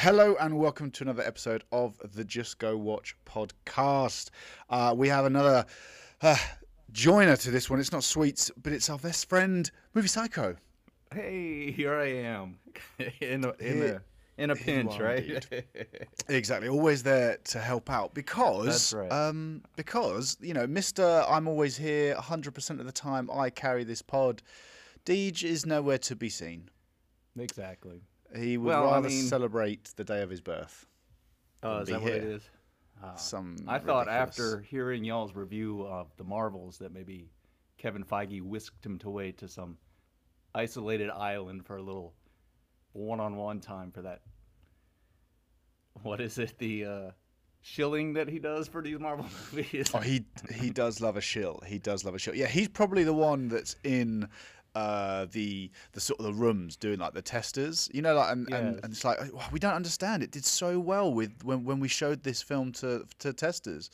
Hello and welcome to another episode of the Just Go Watch podcast. Uh, we have another uh, joiner to this one. It's not Sweets, but it's our best friend, Movie Psycho. Hey, here I am in a in Here- a in a pinch, right? Exactly, always there to help out because, right. um, because you know, Mister, I'm always here, 100% of the time. I carry this pod. Deej is nowhere to be seen. exactly. He would Well, I rather mean- celebrate the day of his birth. Oh, is that what it here. is? Ah. Some I thought ridiculous- after hearing y'all's review of the Marvels that maybe Kevin Feige whisked him away to some isolated island for a little one-on-one time for that. What is it? The uh, shilling that he does for these Marvel movies. Oh, he he does love a shill. He does love a shill. Yeah, he's probably the one that's in uh, the the sort of the rooms doing like the testers. You know, like and, and, Yes. and it's like "Oh, we don't understand. It did so well with when when we showed this film to to testers.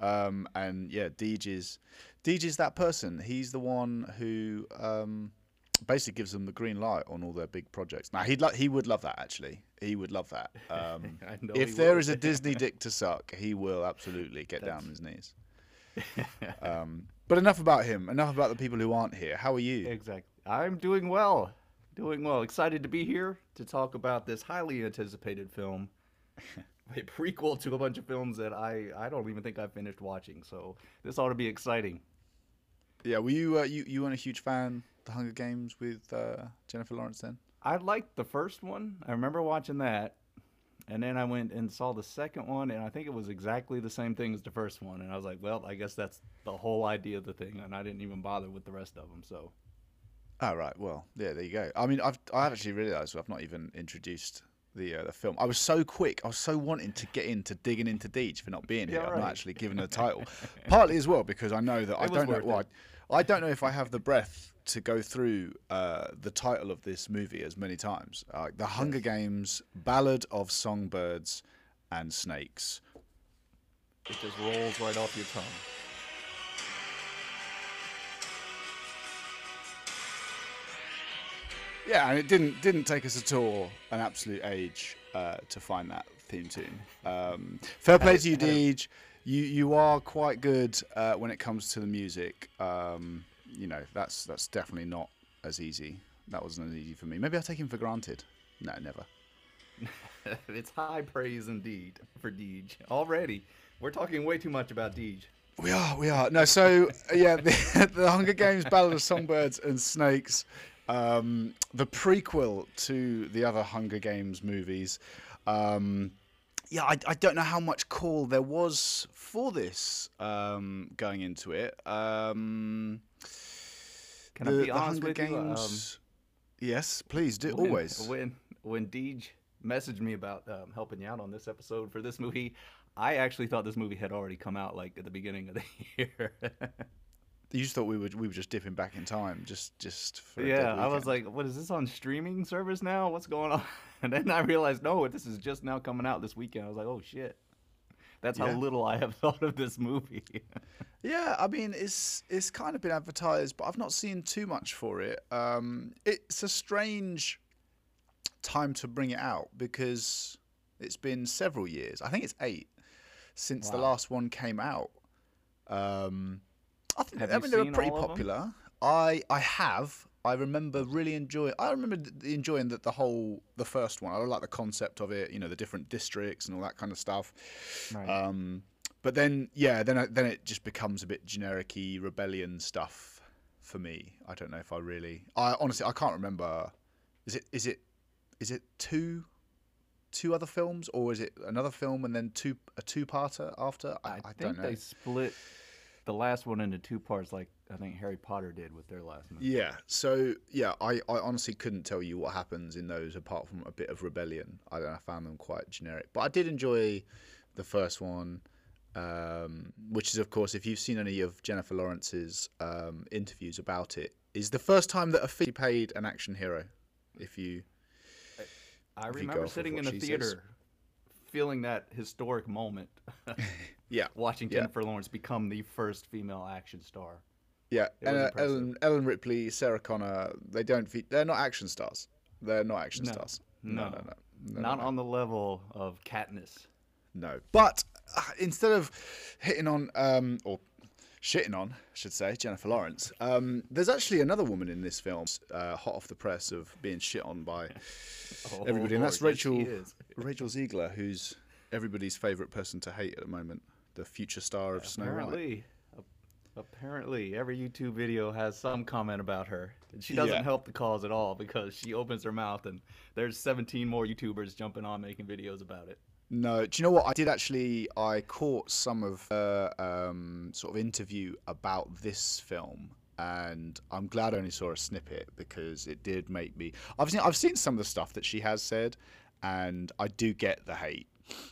Um, and yeah, Deej is Deej is that person. He's the one who um, basically gives them the green light on all their big projects. Now he'd like he would love that actually. He would love that. Um, if he there is a Disney dick to suck, he will absolutely get down on his knees. But enough about him. Enough about the people who aren't here. How are you? Exactly. I'm doing well. Doing well. Excited to be here to talk about this highly anticipated film. a prequel to a bunch of films that I, I don't even think I finished watching. So this ought to be exciting. Yeah, were you uh, you you weren't a huge fan of the Hunger Games with uh, Jennifer Lawrence then? I liked the first one. I remember watching that. And then I went and saw the second one, and I think it was exactly the same thing as the first one. And I was like, well, I guess that's the whole idea of the thing. And I didn't even bother with the rest of them. So Oh right, well yeah, there you go. I mean, I've I actually realised I've not even introduced the uh, the film. I was so quick. I was so wanting to get into digging into Deej for not being here. Yeah, I'm not actually giving a title. Partly as well because I know that I It was don't know. worth Well, it. I, I don't know if I have the breath to go through uh, the title of this movie as many times. Uh, the Hunger Games: Ballad of Songbirds and Snakes. it just rolls right off your tongue. Yeah, and it didn't didn't take us at all an absolute age uh, to find that theme tune. Um, fair play to you, Deej. You you are quite good uh, when it comes to the music. Um, you know that's that's definitely not as easy. That wasn't as easy for me. Maybe I take him for granted. No, never. it's high praise indeed for Deej. Already, we're talking way too much about Deej. We are, we are. No, so yeah, the, the Hunger Games: Ballad of Songbirds and Snakes, um, the prequel to the other Hunger Games movies. Um, yeah, I, I don't know how much call there was for this um, going into it. Um, Can the, I be the honest with you? Um, yes, please do. when- always. When when Deej messaged me about um, helping you out on this episode for this movie, I actually thought this movie had already come out like at the beginning of the year. You just thought we were we were just dipping back in time, just just for yeah, I was like, "What is this on streaming service now? What's going on?" And then I realized, no, this is just now coming out this weekend. I was like, "Oh shit." That's how Yeah. little I have thought of this movie. Yeah, I mean it's it's kind of been advertised, but I've not seen too much for it. Um, it's a strange time to bring it out because it's been several years. I think it's eight since the last one came out. Um, I think Have I mean they were pretty all of 'em? popular. I I have. I remember really enjoying. I remember enjoying the, the whole the first one. I like the concept of it. You know, the different districts and all that kind of stuff. Right. Um, but then, yeah, then it- then it just becomes a bit generic-y rebellion stuff for me. I don't know if I really. I honestly I can't remember. Is it is it is it two two other films or is it another film and then two a two-parter after? I, I, I, think don't know. they split the last one into two parts, like I think Harry Potter did with their last movie. Yeah. So yeah, I, I honestly couldn't tell you what happens in those apart from a bit of rebellion. I don't know, I found them quite generic, but I did enjoy the first one, um, which is of course if you've seen any of Jennifer Lawrence's um, interviews about it, is the first time that a fee paid an action hero. If you I if remember of sitting in a she says. theater, feeling that historic moment, yeah watching Yeah. Jennifer Lawrence become the first female action star. yeah and, uh. Ellen Ellen Ripley, Sarah Connor, they don't fe- they're not action stars. They're not action No. stars. No, no, no, no, no, not no. on the level of Katniss. No. But uh, instead of hitting on um, or shitting on, I should say, Jennifer Lawrence, um, there's actually another woman in this film, uh, hot off the press of being shit on by Oh, everybody, and that's Lord, Rachel. Rachel Zegler, who's everybody's favorite person to hate at the moment, the future star of Snow White. Apparently, a- apparently, every YouTube video has some comment about her. And she doesn't Yeah. help the cause at all because she opens her mouth and there's 17 more YouTubers jumping on making videos about it. No, do you know what? I did actually. I caught some of her um, sort of interview about this film, and I'm glad I only saw a snippet because it did make me. I've seen I've seen some of the stuff that she has said, and I do get the hate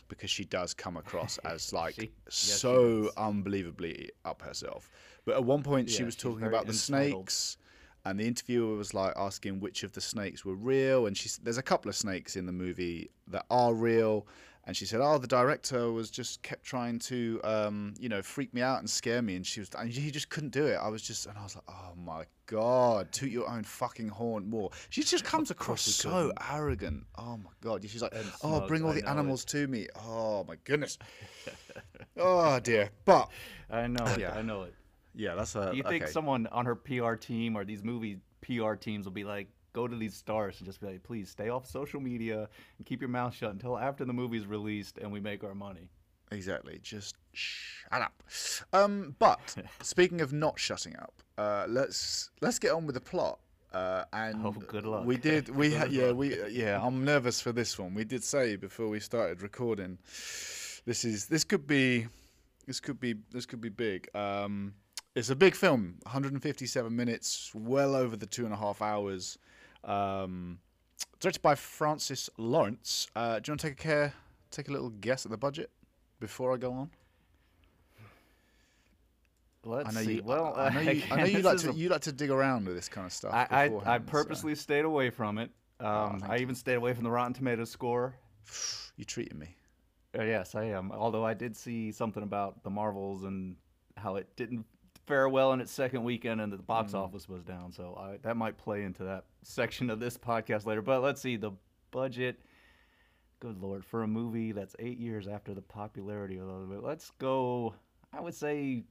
because she does come across as like She- so unbelievably up herself. But at one point, she was talking about the entitled. snakes. And the interviewer was like asking which of the snakes were real, and she there's a couple of snakes in the movie that are real, and she said, "Oh, the director was just kept trying to, um, you know, freak me out and scare me," and she was, and he just couldn't do it. I was just, and I was like, "Oh my god, toot your own fucking horn more." She just comes across so arrogant. Oh my god, she's like, And "Oh, smug, bring all I the know it. animals to me." Oh my goodness. oh dear, but I know it. Yeah. I know it. yeah, that's a. Do you think okay. someone on her PR team or these movie PR teams will be like, go to these stars and just be like, please stay off social media and keep your mouth shut until after the movie's released and we make our money? Exactly. Just shut up. Um, but speaking of not shutting up, uh, let's let's get on with the plot. Uh, and Oh, good luck. We did. We. Good Yeah. We. Yeah. I'm nervous for this one. We did say before we started recording. This is. This could be. This could be. This could be big. Um, it's a big film. 157 minutes. Well over the two and a half hours. Um, directed by Francis Lawrence. Uh, do you want to take a care? Take a little guess at the budget before I go on. Let's I know see. you. well, I, I know you. I know you like to. a- You like to dig around with this kind of stuff. I, I, I beforehand, so purposely stayed away from it. Um, thank I you. even stayed away from the Rotten Tomatoes score. You treated me. Uh, yes, I am. Although I did see something about the Marvels and how it didn't fare well in its second weekend and the box Mm. office was down. So I, that might play into that section of this podcast later. But let's see the budget. Good lord, for a movie that's eight years after the popularity of movie, let's go. I would say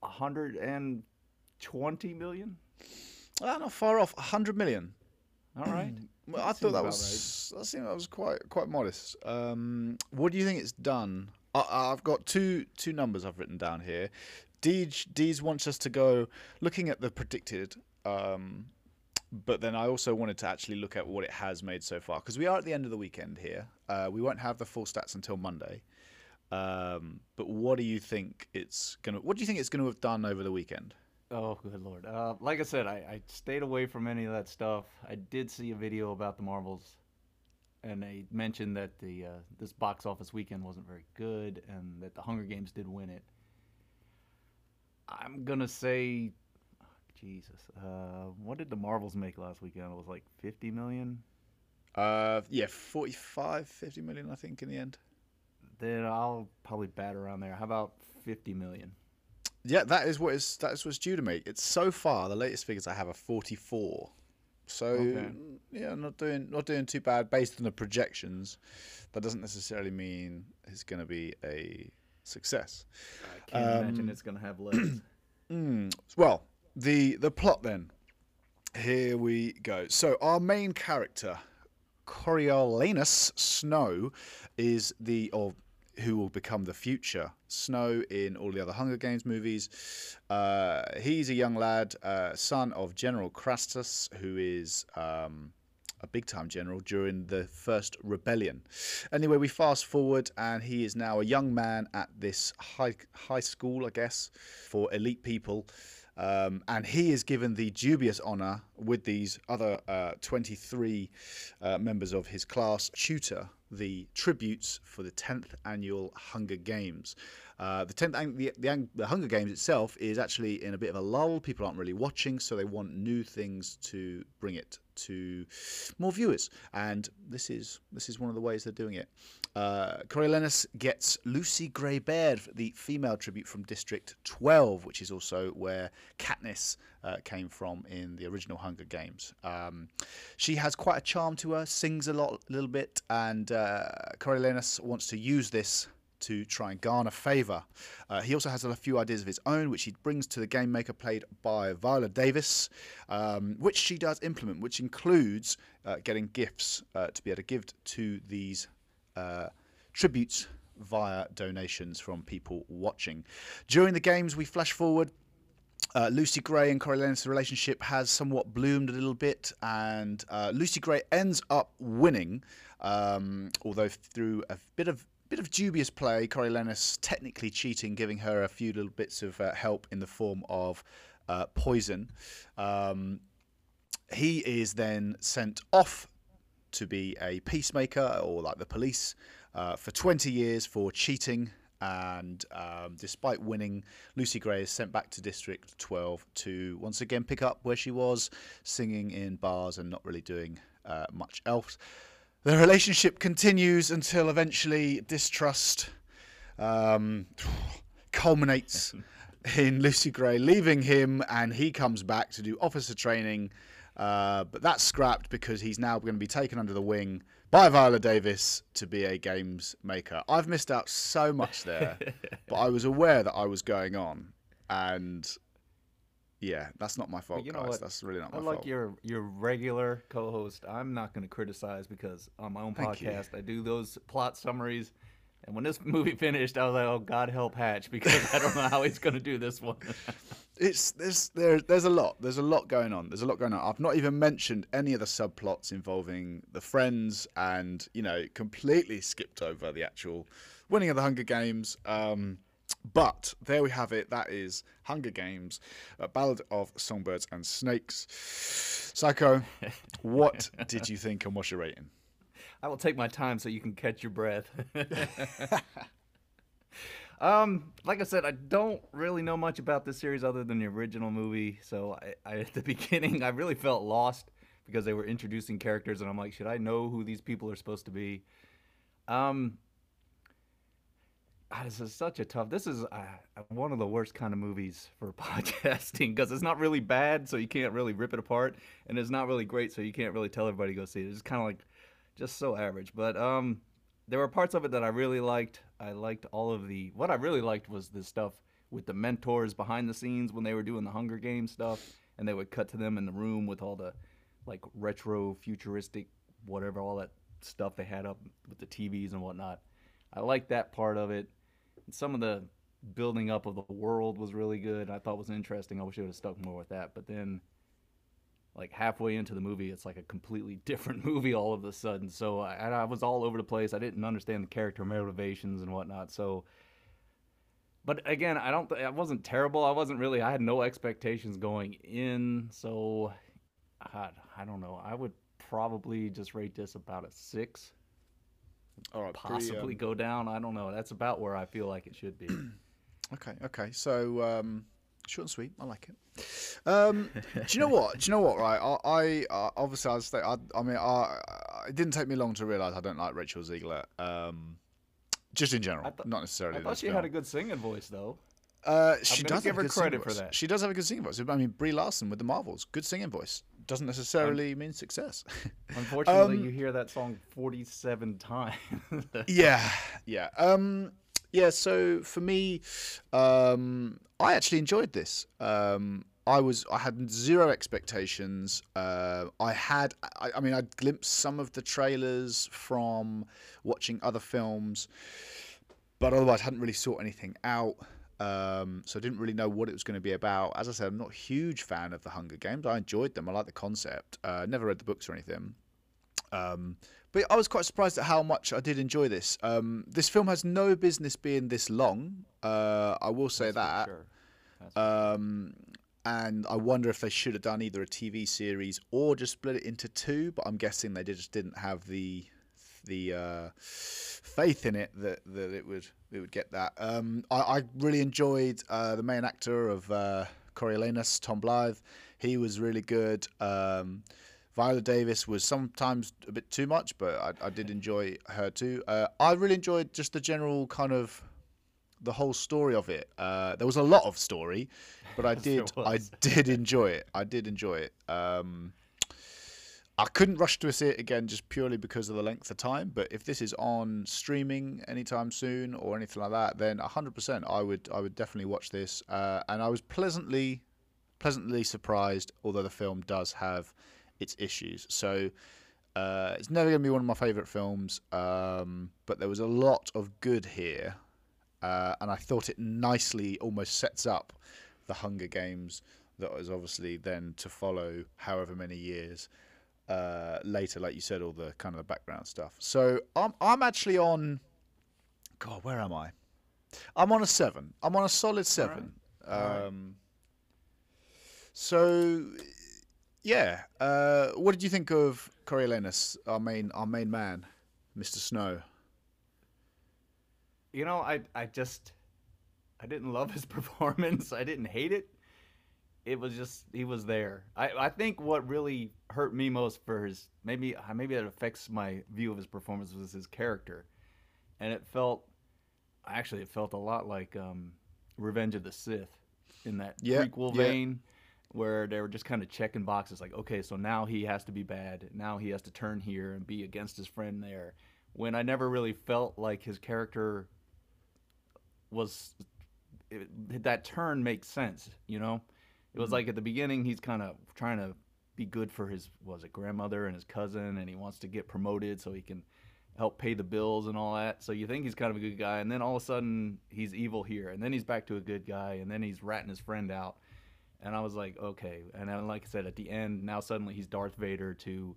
120 million. Ah, not far off. 100 million. All right. Well, I thought that was that seemed that was quite quite modest. Um, what do you think it's done? I've got two two numbers I've written down here. Deej Deej wants us to go looking at the predicted, um, but then I also wanted to actually look at what it has made so far because we are at the end of the weekend here. Uh, we won't have the full stats until Monday. Um, but what do you think it's gonna? What do you think it's gonna have done over the weekend? Oh, good lord. Uh, like I said, I, I stayed away from any of that stuff. I did see a video about the Marvels, and they mentioned that the uh, this box office weekend wasn't very good, and that the Hunger Games did win it. I'm gonna say, Jesus, uh, what did the Marvels make last weekend? It was like 50 million. Uh, yeah, 45, 50 million, I think, in the end. Then I'll probably bat around there. How about 50 million? Yeah, that is what is that is what's due to make. It's so far the latest figures I have are forty four. So Okay. yeah, not doing not doing too bad based on the projections. That doesn't necessarily mean it's going to be a success. I can't imagine Um, it's gonna have legs. Mm, well, the the plot then. Here we go. So our main character, Coriolanus Snow, is the or who will become the future Snow in all the other Hunger Games movies. Uh, he's a young lad, uh, son of General Crassus, who is um, a big time general during the first rebellion. Anyway, we fast forward, and he is now a young man at this high high school, I guess, for elite people. Um, and he is given the dubious honour with these other uh, 23 uh, members of his class to tutor the tributes for the 10th annual Hunger Games. Uh, the 10th the, the, the Hunger Games itself is actually in a bit of a lull. People aren't really watching, so they want new things to bring it to more viewers. And this is this is one of the ways they're doing it. Uh, Coriolanus gets Lucy Gray Baird, the female tribute from District 12, which is also where Katniss uh, came from in the original Hunger Games. Um, she has quite a charm to her, sings a lot, a little bit, and uh, Coriolanus wants to use this to try and garner favour. Uh, he also has a few ideas of his own, which he brings to the game maker, played by Viola Davis, um, which she does implement, which includes uh, getting gifts uh, to be able to give to these uh, tributes via donations from people watching. During the games, we flash forward. Uh, Lucy Gray and Coriolanus' relationship has somewhat bloomed a little bit, and uh, Lucy Gray ends up winning, um, although through a bit of bit of dubious play. Coriolanus technically cheating, giving her a few little bits of uh, help in the form of uh, poison. Um, he is then sent off to be a peacemaker or like the police uh, for 20 years for cheating. And um, despite winning, Lucy Gray is sent back to District 12 to once again pick up where she was, singing in bars and not really doing uh, much else. The relationship continues until eventually distrust um, culminates in Lucy Gray leaving him, and he comes back to do officer training. Uh, but that's scrapped because he's now going to be taken under the wing by Viola Davis to be a games maker. I've missed out so much there, but I was aware that I was going on, and yeah, that's not my fault, you know guys. what? That's really not my I like fault. your your regular co-host. I'm not going to criticize because on my own Thank you. podcast I do those plot summaries. And when this movie finished, I was like, "Oh God, help Hatch!" Because I don't know how he's going to do this one. It's there's there, there's a lot. There's a lot going on. There's a lot going on. I've not even mentioned any of the subplots involving the friends, and you know, completely skipped over the actual winning of the Hunger Games. Um, but there we have it. That is Hunger Games, a Ballad of Songbirds and Snakes. Psycho, what did you think, and what's your rating? I will take my time so you can catch your breath. um, like I said, I don't really know much about this series other than the original movie. So I, I at the beginning, I really felt lost because they were introducing characters, and I'm like, should I know who these people are supposed to be? Um, this is such a tough. This is uh, one of the worst kind of movies for podcasting because it's not really bad, so you can't really rip it apart, and it's not really great, so you can't really tell everybody to go see it. It's kind of like just so average. But um, there were parts of it that I really liked. I liked all of the. What I really liked was the stuff with the mentors behind the scenes when they were doing the Hunger Games stuff, and they would cut to them in the room with all the like retro futuristic whatever all that stuff they had up with the TVs and whatnot. I liked that part of it. Some of the building up of the world was really good. I thought was interesting. I wish they would have stuck more with that. But then like halfway into the movie, it's like a completely different movie all of a sudden. So I, I was all over the place. I didn't understand the character motivations and whatnot. So, but again, I don't. I wasn't terrible. I wasn't really. I had no expectations going in. So, I, I don't know. I would probably just rate this about a six. Right, pretty, Possibly um, go down. I don't know. That's about where I feel like it should be. Okay, okay. So um, short and sweet. I like it. Um, do you know what? Do you know what? Right. I, I uh, obviously I, stay, I, I mean, I, it didn't take me long to realize I don't like Rachel Zegler. Um, just in general, thought- not necessarily. I thought she film. had a good singing voice though. Uh, she does give her credit for that. She does have a good singing voice. I mean, Brie Larson with the Marvels, good singing voice. Doesn't necessarily mean success. Unfortunately, Um, you hear that song 47 times. yeah, yeah, um, yeah. So for me, um, I actually enjoyed this. Um, I was, I had zero expectations. Uh, I had, I, I mean, I glimpsed some of the trailers from watching other films, but otherwise hadn't really sought anything out. Um, so I didn't really know what it was going to be about. As I said, I'm not a huge fan of the Hunger Games. I enjoyed them. I like the concept. Uh, never read the books or anything. Um, but I was quite surprised at how much I did enjoy this. Um, this film has no business being this long. Uh, I will say that. Sure. That's Um, and I wonder if they should have done either a TV series or just split it into two. But I'm guessing they just didn't have the the uh, faith in it that, that it would it would get that. Um, I, I really enjoyed uh, the main actor of uh, Coriolanus, Tom Blyth. He was really good. Um, Viola Davis was sometimes a bit too much, but I, I did enjoy her too. Uh, I really enjoyed just the general kind of the whole story of it. Uh, there was a lot of story, but I did I did enjoy it. I did enjoy it. Um, I couldn't rush to see it again just purely because of the length of time. But if this is on streaming anytime soon or anything like that, then 100% I would I would definitely watch this. Uh, and I was pleasantly pleasantly surprised, although the film does have its issues. So uh, it's never going to be one of my favorite films, um, but there was a lot of good here, uh, and I thought it nicely almost sets up the Hunger Games that was obviously then to follow however many years uh, later, like you said, all the kind of the background stuff. So I'm I'm actually on. God, where am I? I'm on a seven. I'm on a solid seven. All right. Um, so yeah, uh, what did you think of Coriolanus, our main our main man, Mr. Snow? You know, I I just I didn't love his performance. I didn't hate it. It was just he was there. I, I think what really hurt me most for his maybe maybe it affects my view of his performance was his character, and it felt actually it felt a lot like um, Revenge of the Sith in that prequel vein, where they were just kind of checking boxes like okay so now he has to be bad now he has to turn here and be against his friend there. When I never really felt like his character was it, that turn makes sense, you know. It was Mhm. like at the beginning he's kind of trying to be good for his was it grandmother and his cousin, and he wants to get promoted so he can help pay the bills and all that. So you think he's kind of a good guy, and then all of a sudden he's evil here, and then he's back to a good guy, and then he's ratting his friend out. And I was like, okay. And then, like I said, at the end, now suddenly he's Darth Vader to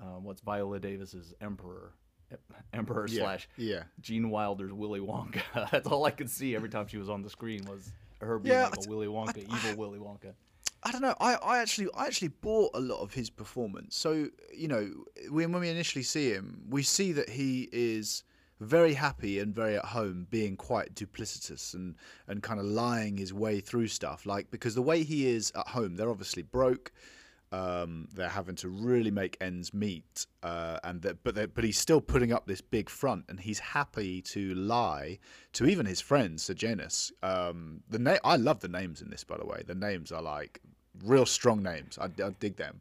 uh, what's Viola Davis's Emperor, Emperor Yeah, slash yeah, Gene Wilder's Willy Wonka. That's all I could see every time she was on the screen was her being Yeah, like I- a Willy Wonka, I- evil Willy Wonka. I don't know. I, I actually I actually bought a lot of his performance. So you know, when when we initially see him, we see that he is very happy and very at home, being quite duplicitous and and kind of lying his way through stuff. Like because the way he is at home, they're obviously broke. Um, they're having to really make ends meet, uh, and that, but but he's still putting up this big front, and he's happy to lie to even his friend Sejanus. Um, the na- I love the names in this, by the way. The names are like real strong names. I, I dig them.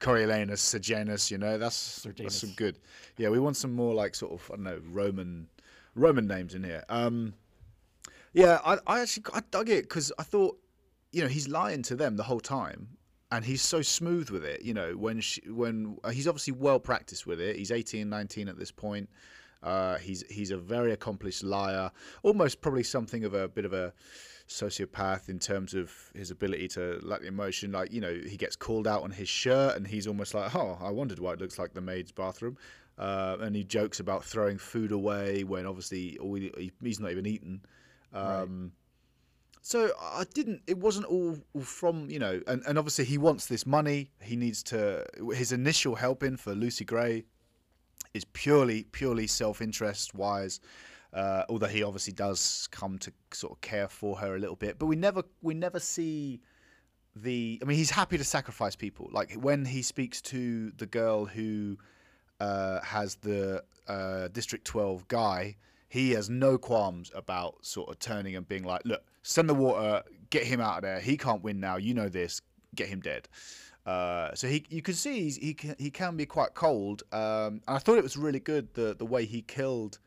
Coriolanus, Sejanus, you know, that's that's some good. Yeah, we want some more like sort of I don't know Roman Roman names in here. Um, yeah, I, I actually I dug it because I thought, you know, he's lying to them the whole time, and he's so smooth with it. You know, when she, when uh, he's obviously well practiced with it. He's 18, 19 at this point. Uh, he's he's a very accomplished liar, almost probably something of a bit of a sociopath in terms of his ability to lack the emotion. Like you know, he gets called out on his shirt, and he's almost like, "Oh, I wondered why it looks like the maid's bathroom." Uh, and he jokes about throwing food away when obviously all he, he- he's not even eaten. Right. So I didn't. It wasn't all from you know, and, and obviously he wants this money. He needs to. His initial helping for Lucy Gray is purely purely self interest wise. Uh, although he obviously does come to sort of care for her a little bit, but we never we never see the. I mean, he's happy to sacrifice people. Like when he speaks to the girl who uh, has the uh, District 12 guy, he has no qualms about sort of turning and being like, look, send the water, get him out of there. He can't win now. You know this. Get him dead. Uh, so he, you can see he's, he can, he can be quite cold. Um, and I thought it was really good the the way he killed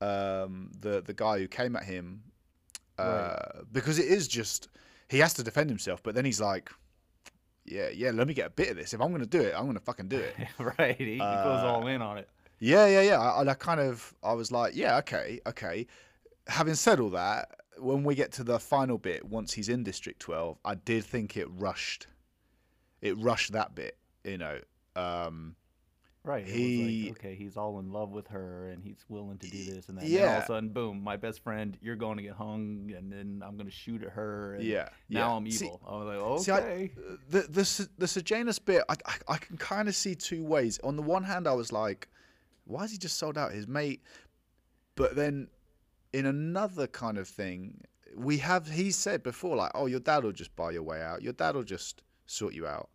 um, the the guy who came at him, uh, because it is just he has to defend himself. But then he's like, yeah, yeah, let me get a bit of this. If I'm gonna do it, I'm gonna fucking do it. right. He, he goes Uh, all in on it. Yeah, yeah, yeah. I, I kind of, I was like, yeah, okay, okay. Having said all that, when we get to the final bit, once he's in District 12, I did think it rushed. It rushed that bit, you know. Um, Right. He- like, okay, he's all in love with her and he's willing to do this and that. And all of a sudden, boom, my best friend, you're going to get hung and then I'm going to shoot at her. And yeah. Now yeah. I'm See- evil. I was like, okay. see, I- the the the Sejanus bit, I, I, I can kind of see two ways. On the one hand, I was like, why has he just sold out his mate? But then, in another kind of thing, we have he said before, like, oh, your dad will just buy your way out. Your dad will just sort you out.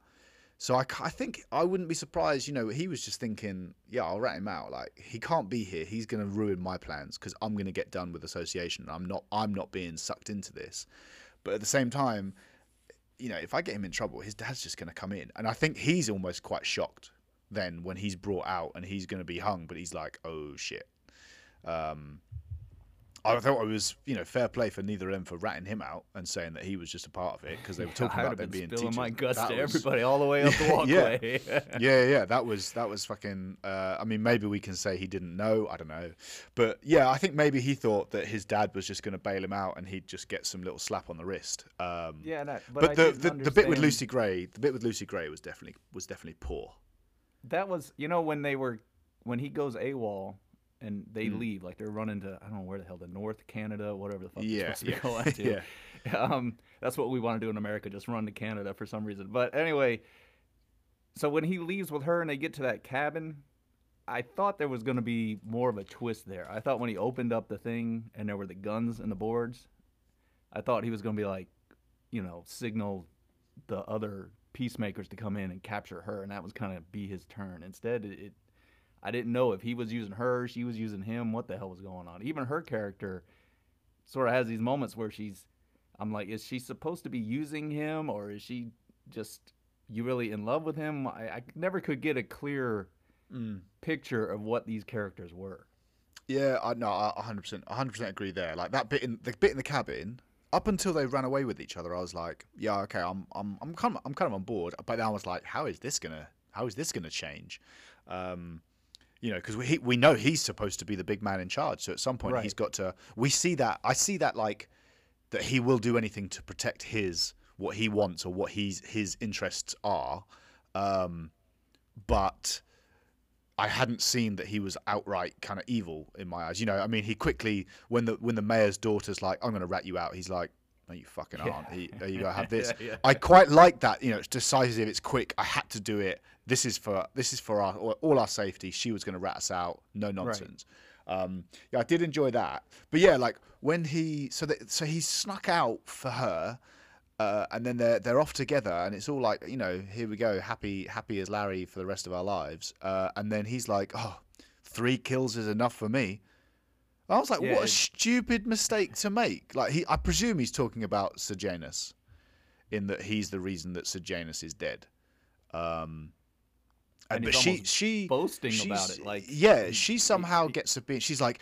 So I, I think I wouldn't be surprised. You know, he was just thinking, yeah, I'll rat him out. Like he can't be here. He's going to ruin my plans because I'm going to get done with association. I'm not. I'm not being sucked into this. But at the same time, you know, if I get him in trouble, his dad's just going to come in, and I think he's almost quite shocked then when he's brought out and he's going to be hung. But he's like, oh shit. Um, I thought it was, you know, fair play for neither of them for ratting him out and saying that he was just a part of it because they were talking I about them being spilling teachers. my guts That to was- everybody all the way up the walkway. yeah, yeah, yeah, that was that was fucking. Uh, I mean, maybe we can say he didn't know. I don't know, but yeah, I think maybe he thought that his dad was just going to bail him out and he'd just get some little slap on the wrist. Um, yeah, that, but, but, the, the the bit with Lucy Gray, the bit with Lucy Gray was definitely was definitely poor. That was, you know, when they were, when he goes AWOL and they Mm. leave, like they're running to, I don't know where the hell, the North Canada, whatever the fuck Yeah, supposed to be yeah, going to. yeah. Um, that's what we want to do in America, just run to Canada for some reason. But anyway, so when he leaves with her and they get to that cabin, I thought there was going to be more of a twist there. I thought when he opened up the thing and there were the guns and the boards, I thought he was going to be like, you know, signal the other peacemakers to come in and capture her, and that was kind of be his turn. Instead, it, I didn't know if he was using her, she was using him. What the hell was going on? Even her character sort of has these moments where she's, I'm like, is she supposed to be using him, or is she just you really in love with him? I, I never could get a clear Mm. picture of what these characters were. Yeah, I no, I 100%, 100% agree there. Like that bit in the bit in the cabin, up until they ran away with each other, I was like, yeah, okay, I'm I'm I'm kind of I'm kind of on board. But then I was like, how is this gonna how is this gonna change? Um, you know, because we we know he's supposed to be the big man in charge. So at some point Right. he's got to. We see that. I see that like that he will do anything to protect his what he wants or what he's his interests are. Um, but I hadn't seen that he was outright kind of evil in my eyes. You know, I mean, he quickly when the when the mayor's daughter's like, "I'm going to rat you out," he's like, "No, you fucking Yeah. aren't." He, you go, have this. Yeah, yeah. I quite like that. You know, it's decisive. It's quick. I had to do it. This is for this is for our all our safety. She was going to rat us out. No nonsense. Um, yeah, I did enjoy that. But yeah, like when he so that so he snuck out for her. Uh, and then they're they're off together, and it's all like you know, here we go, happy happy as Larry for the rest of our lives. Uh, and then he's like, oh, three kills is enough for me. I was like, Yeah, what a stupid mistake to make. Like he, I presume he's talking about Sejanus, in that he's the reason that Sejanus is dead. Um, And but she she boasting about it, like, yeah, he- she somehow he- gets a bit. She's like,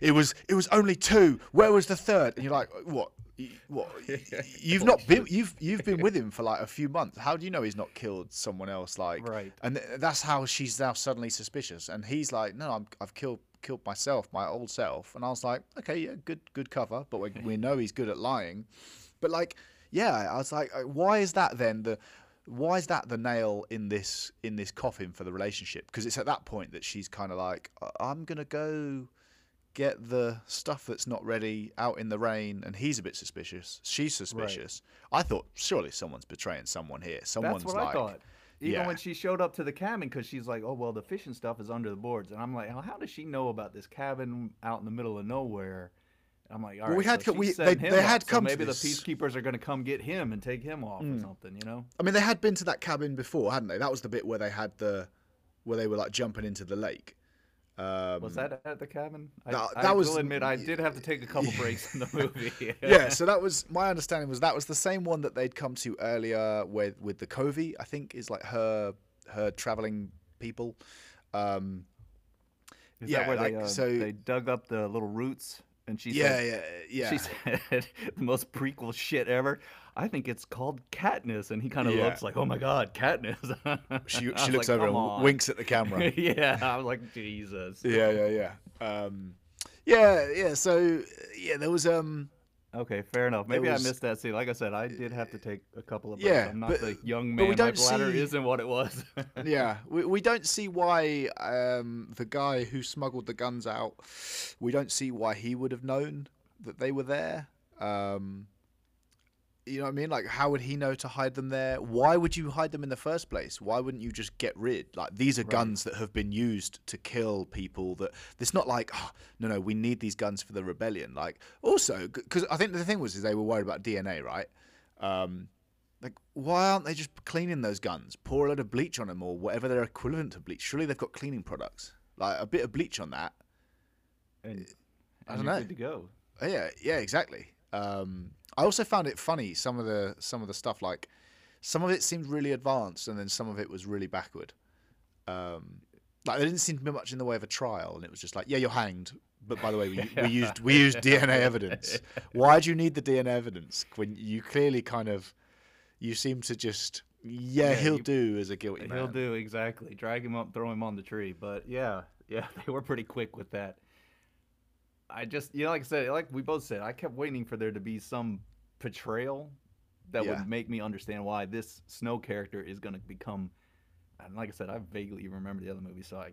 it was it was only two. Where was the third? And you're like, what? What? You've not been you've you've been with him for like a few months. How do you know he's not killed someone else? Like, Right. And th- that's how she's now suddenly suspicious. And he's like, no, I'm, I've killed killed myself, my old self. And I was like, okay, yeah, good good cover. But we, we know he's good at lying. But like, yeah, I was like, uh, why is that then the why is that the nail in this in this coffin for the relationship? Because it's at that point that she's kind of like, "I- I'm gonna go get the stuff that's not ready out in the rain, and he's a bit suspicious. She's suspicious. I thought surely someone's betraying someone here. Someone's That's what like, I thought. Even yeah. when she showed up to the cabin, because she's like, "Oh well, the fishing stuff is under the boards," and I'm like, "How, how does she know about this cabin out in the middle of nowhere?" I'm like, "All Well, we had so we- they- they up, had so come to maybe the peacekeepers are going to come get him and take him off or something, you know?" I mean, they had been to that cabin before, hadn't they? That was the bit where they had the where they were like jumping into the lake. Um, Was that at the cabin? I, No, I that was- will admit I did have to take a couple breaks in the movie. yeah, so that was my understanding was that was the same one that they'd come to earlier with with the Covey, I think is like her her traveling people. Um, Is Yeah, that where like, they, uh, so- they dug up the little roots and she yeah, said, yeah, yeah. She said the most prequel shit ever. I think it's called Katniss, and he kind of Yeah. looks like, "Oh my god, Katniss." she she looks like, over and on." winks at the camera. yeah, I'm like, Jesus. yeah, yeah, yeah. Um, yeah, yeah. So yeah, there was um. Okay, fair enough. Maybe was- I missed that scene. Like I said, I did have to take a couple of. Yeah, I'm not but- the young but man. we don't bladder see- isn't what it was. yeah, we, we don't see why um, the guy who smuggled the guns out. We don't see why he would have known that they were there. Um, you know what I mean? Like, how would he know to hide them there? Why would you hide them in the first place? Why wouldn't you just get rid? Like, these are Right. guns that have been used to kill people. That it's not like, oh, no, no, we need these guns for the rebellion. Like, also, because I think the thing was is they were worried about DNA, right? Um, like why aren't they just cleaning those guns? Pour a lot of bleach on them or whatever they're equivalent to bleach. Surely they've got cleaning products. Like a bit of bleach on that. And, I don't know. Good to go. Yeah, yeah, exactly. Um, I also found it funny some of the some of the stuff like some of it seemed really advanced and then some of it was really backward. Um, like there didn't seem to be much in the way of a trial, and it was just like, yeah, you're hanged. But by the way, we, we used we used DNA evidence. Why do you need the DNA evidence when you clearly kind of you seem to just yeah, Yeah, he'll you- do as a guilty man. He'll do exactly. Drag him up, throw him on the tree. But yeah, yeah, they were pretty quick with that. I just, you know, like I said, like we both said, I kept waiting for there to be some portrayal that Yeah. would make me understand why this Snow character is going to become. And like I said, I vaguely remember the other movie, so I,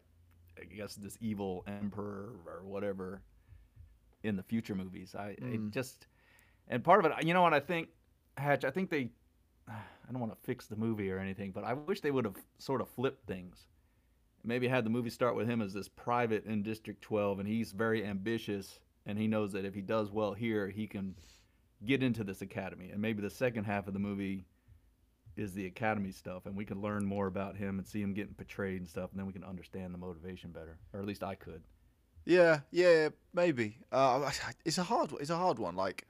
I guess this evil emperor or whatever in the future movies. I Mm. it just, and part of it, you know what I think, Hatch. I think they I don't want to fix the movie or anything, but I wish they would have sort of flipped things. Maybe had the movie start with him as this private in District 12, and he's very ambitious, and he knows that if he does well here, he can get into this academy. And maybe the second half of the movie is the academy stuff, and we can learn more about him and see him getting portrayed and stuff, and then we can understand the motivation better, or at least I could. Yeah, yeah, maybe. Uh, it's a hard, it's a hard one. Like,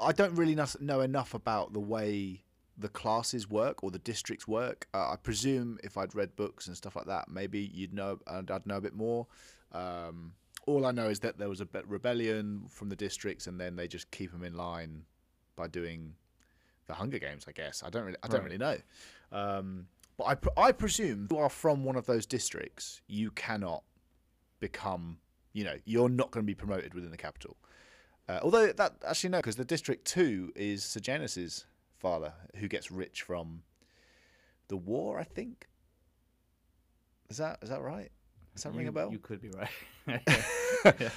I don't really know enough about the way the classes work or the districts work. Uh, I presume if I'd read books and stuff like that, maybe you'd know, and I'd know a bit more. Um, all I know is that there was a bit rebellion from the districts, and then they just keep them in line by doing the Hunger Games. I guess I don't really, I don't Right. really know. Um, but I, pre- I presume you are from one of those districts. You cannot become, you know, you're not going to be promoted within the capital. Uh, although that actually no, because the district two is Sejanus's father, who gets rich from the war. I think. Is that is that right? Does that ring a bell? You could be right.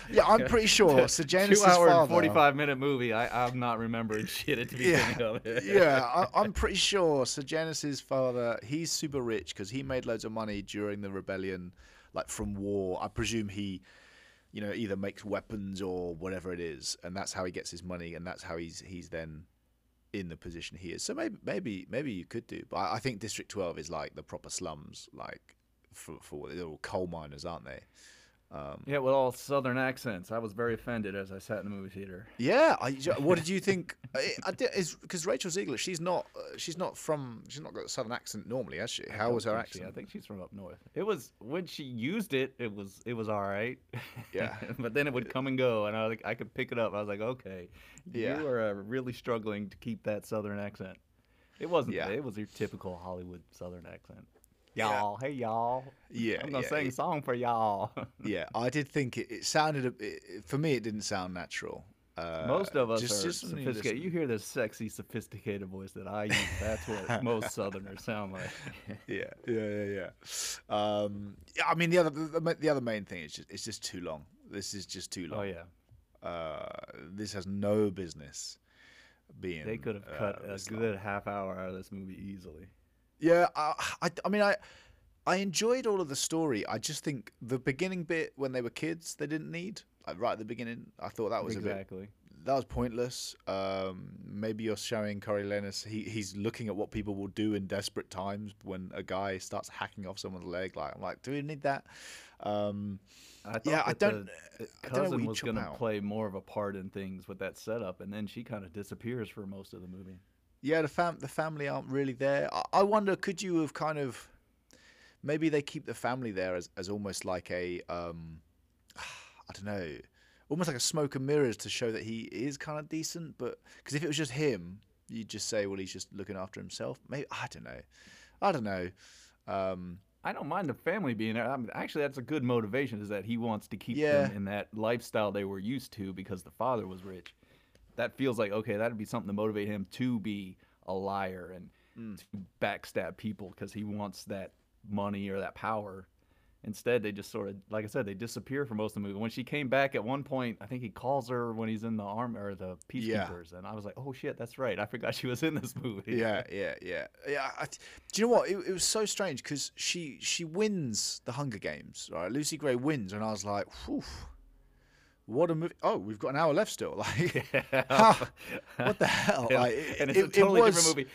yeah, I'm pretty sure Sejanus's Two hour father. and 45 minute movie. I, I'm not remembering shit at the Yeah, beginning of it. yeah, I, I'm pretty sure Sejanus's father. He's super rich because he made loads of money during the rebellion, like from war. I presume he, you know, either makes weapons or whatever it is, and that's how he gets his money, and that's how he's he's then in the position he is. So maybe maybe maybe you could do, but I, think District 12 is like the proper slums, like for for they're all coal miners, aren't they? Um, Yeah, with all southern accents. I was very offended as I sat in the movie theater. Yeah, I, what did you think? Because Rachel Zegler, she's not, uh, she's not from, she's not got a southern accent normally, has she? How was her think she- accent? I think she's from up north. It was when she used it, it was it was all right. Yeah. but then it would come and go, and I was like, I could pick it up. I was like, okay, Yeah. you are uh, really struggling to keep that southern accent. It wasn't. Yeah. It was your typical Hollywood southern accent. Yeah. Y'all, hey y'all. Yeah, I'm gonna yeah, sing yeah. a song for y'all. Yeah, I did think it, it sounded, a, it, for me, it didn't sound natural. Uh, most of us just- are just sophisticated. You hear this sexy, sophisticated voice that I use. That's what most Southerners sound like. Yeah, yeah, yeah, yeah. Um, I mean, the other, the, the, the other main thing is just, it's just too long. This is just too long. oh yeah, Uh, this has no business being. they could have uh, cut a this long. good half hour out of this movie easily. Yeah, I, I, I mean, I, I enjoyed all of the story. I just think the beginning bit when they were kids, they didn't need. Like right at the beginning, I thought that was a bit exactly. that was pointless. Um, maybe you're showing Coriolanus. He he's looking at what people will do in desperate times when a guy starts hacking off someone's leg. Like I'm like, do we need that? Um, I thought yeah, I don't. the I don't know cousin was gonna play more of a part in things with that setup, and then she kind of disappears for most of the movie. Yeah, the fam the family aren't really there. I, I wonder, could you have kind of maybe they keep the family there as, as almost like a um I don't know, almost like a smoke and mirrors to show that he is kind of decent. But because if it was just him, you'd just say, well, he's just looking after himself. Maybe I don't know. I don't know. Um, I don't mind the family being there. I mean, actually, that's a good motivation. Is that he wants to keep Yeah. them in that lifestyle they were used to because the father was rich. That feels like okay, that'd be something to motivate him to be a liar and Mm. to backstab people because he wants that money or that power. Instead, they just sort of, like I said, they disappear for most of the movie. When she came back at one point, I think he calls her when he's in the arm or the Yeah. peacekeepers, and I was like, "Oh shit, that's right. I forgot she was in this movie." yeah, yeah, yeah, yeah. I, do you know what? It, it was so strange because she she wins the Hunger Games, right? Lucy Gray wins, and I was like, Whew, what a movie! Oh, we've got an hour left still. Like, ha, what the hell? Yeah, Like, and it's it- a it totally was- different movie.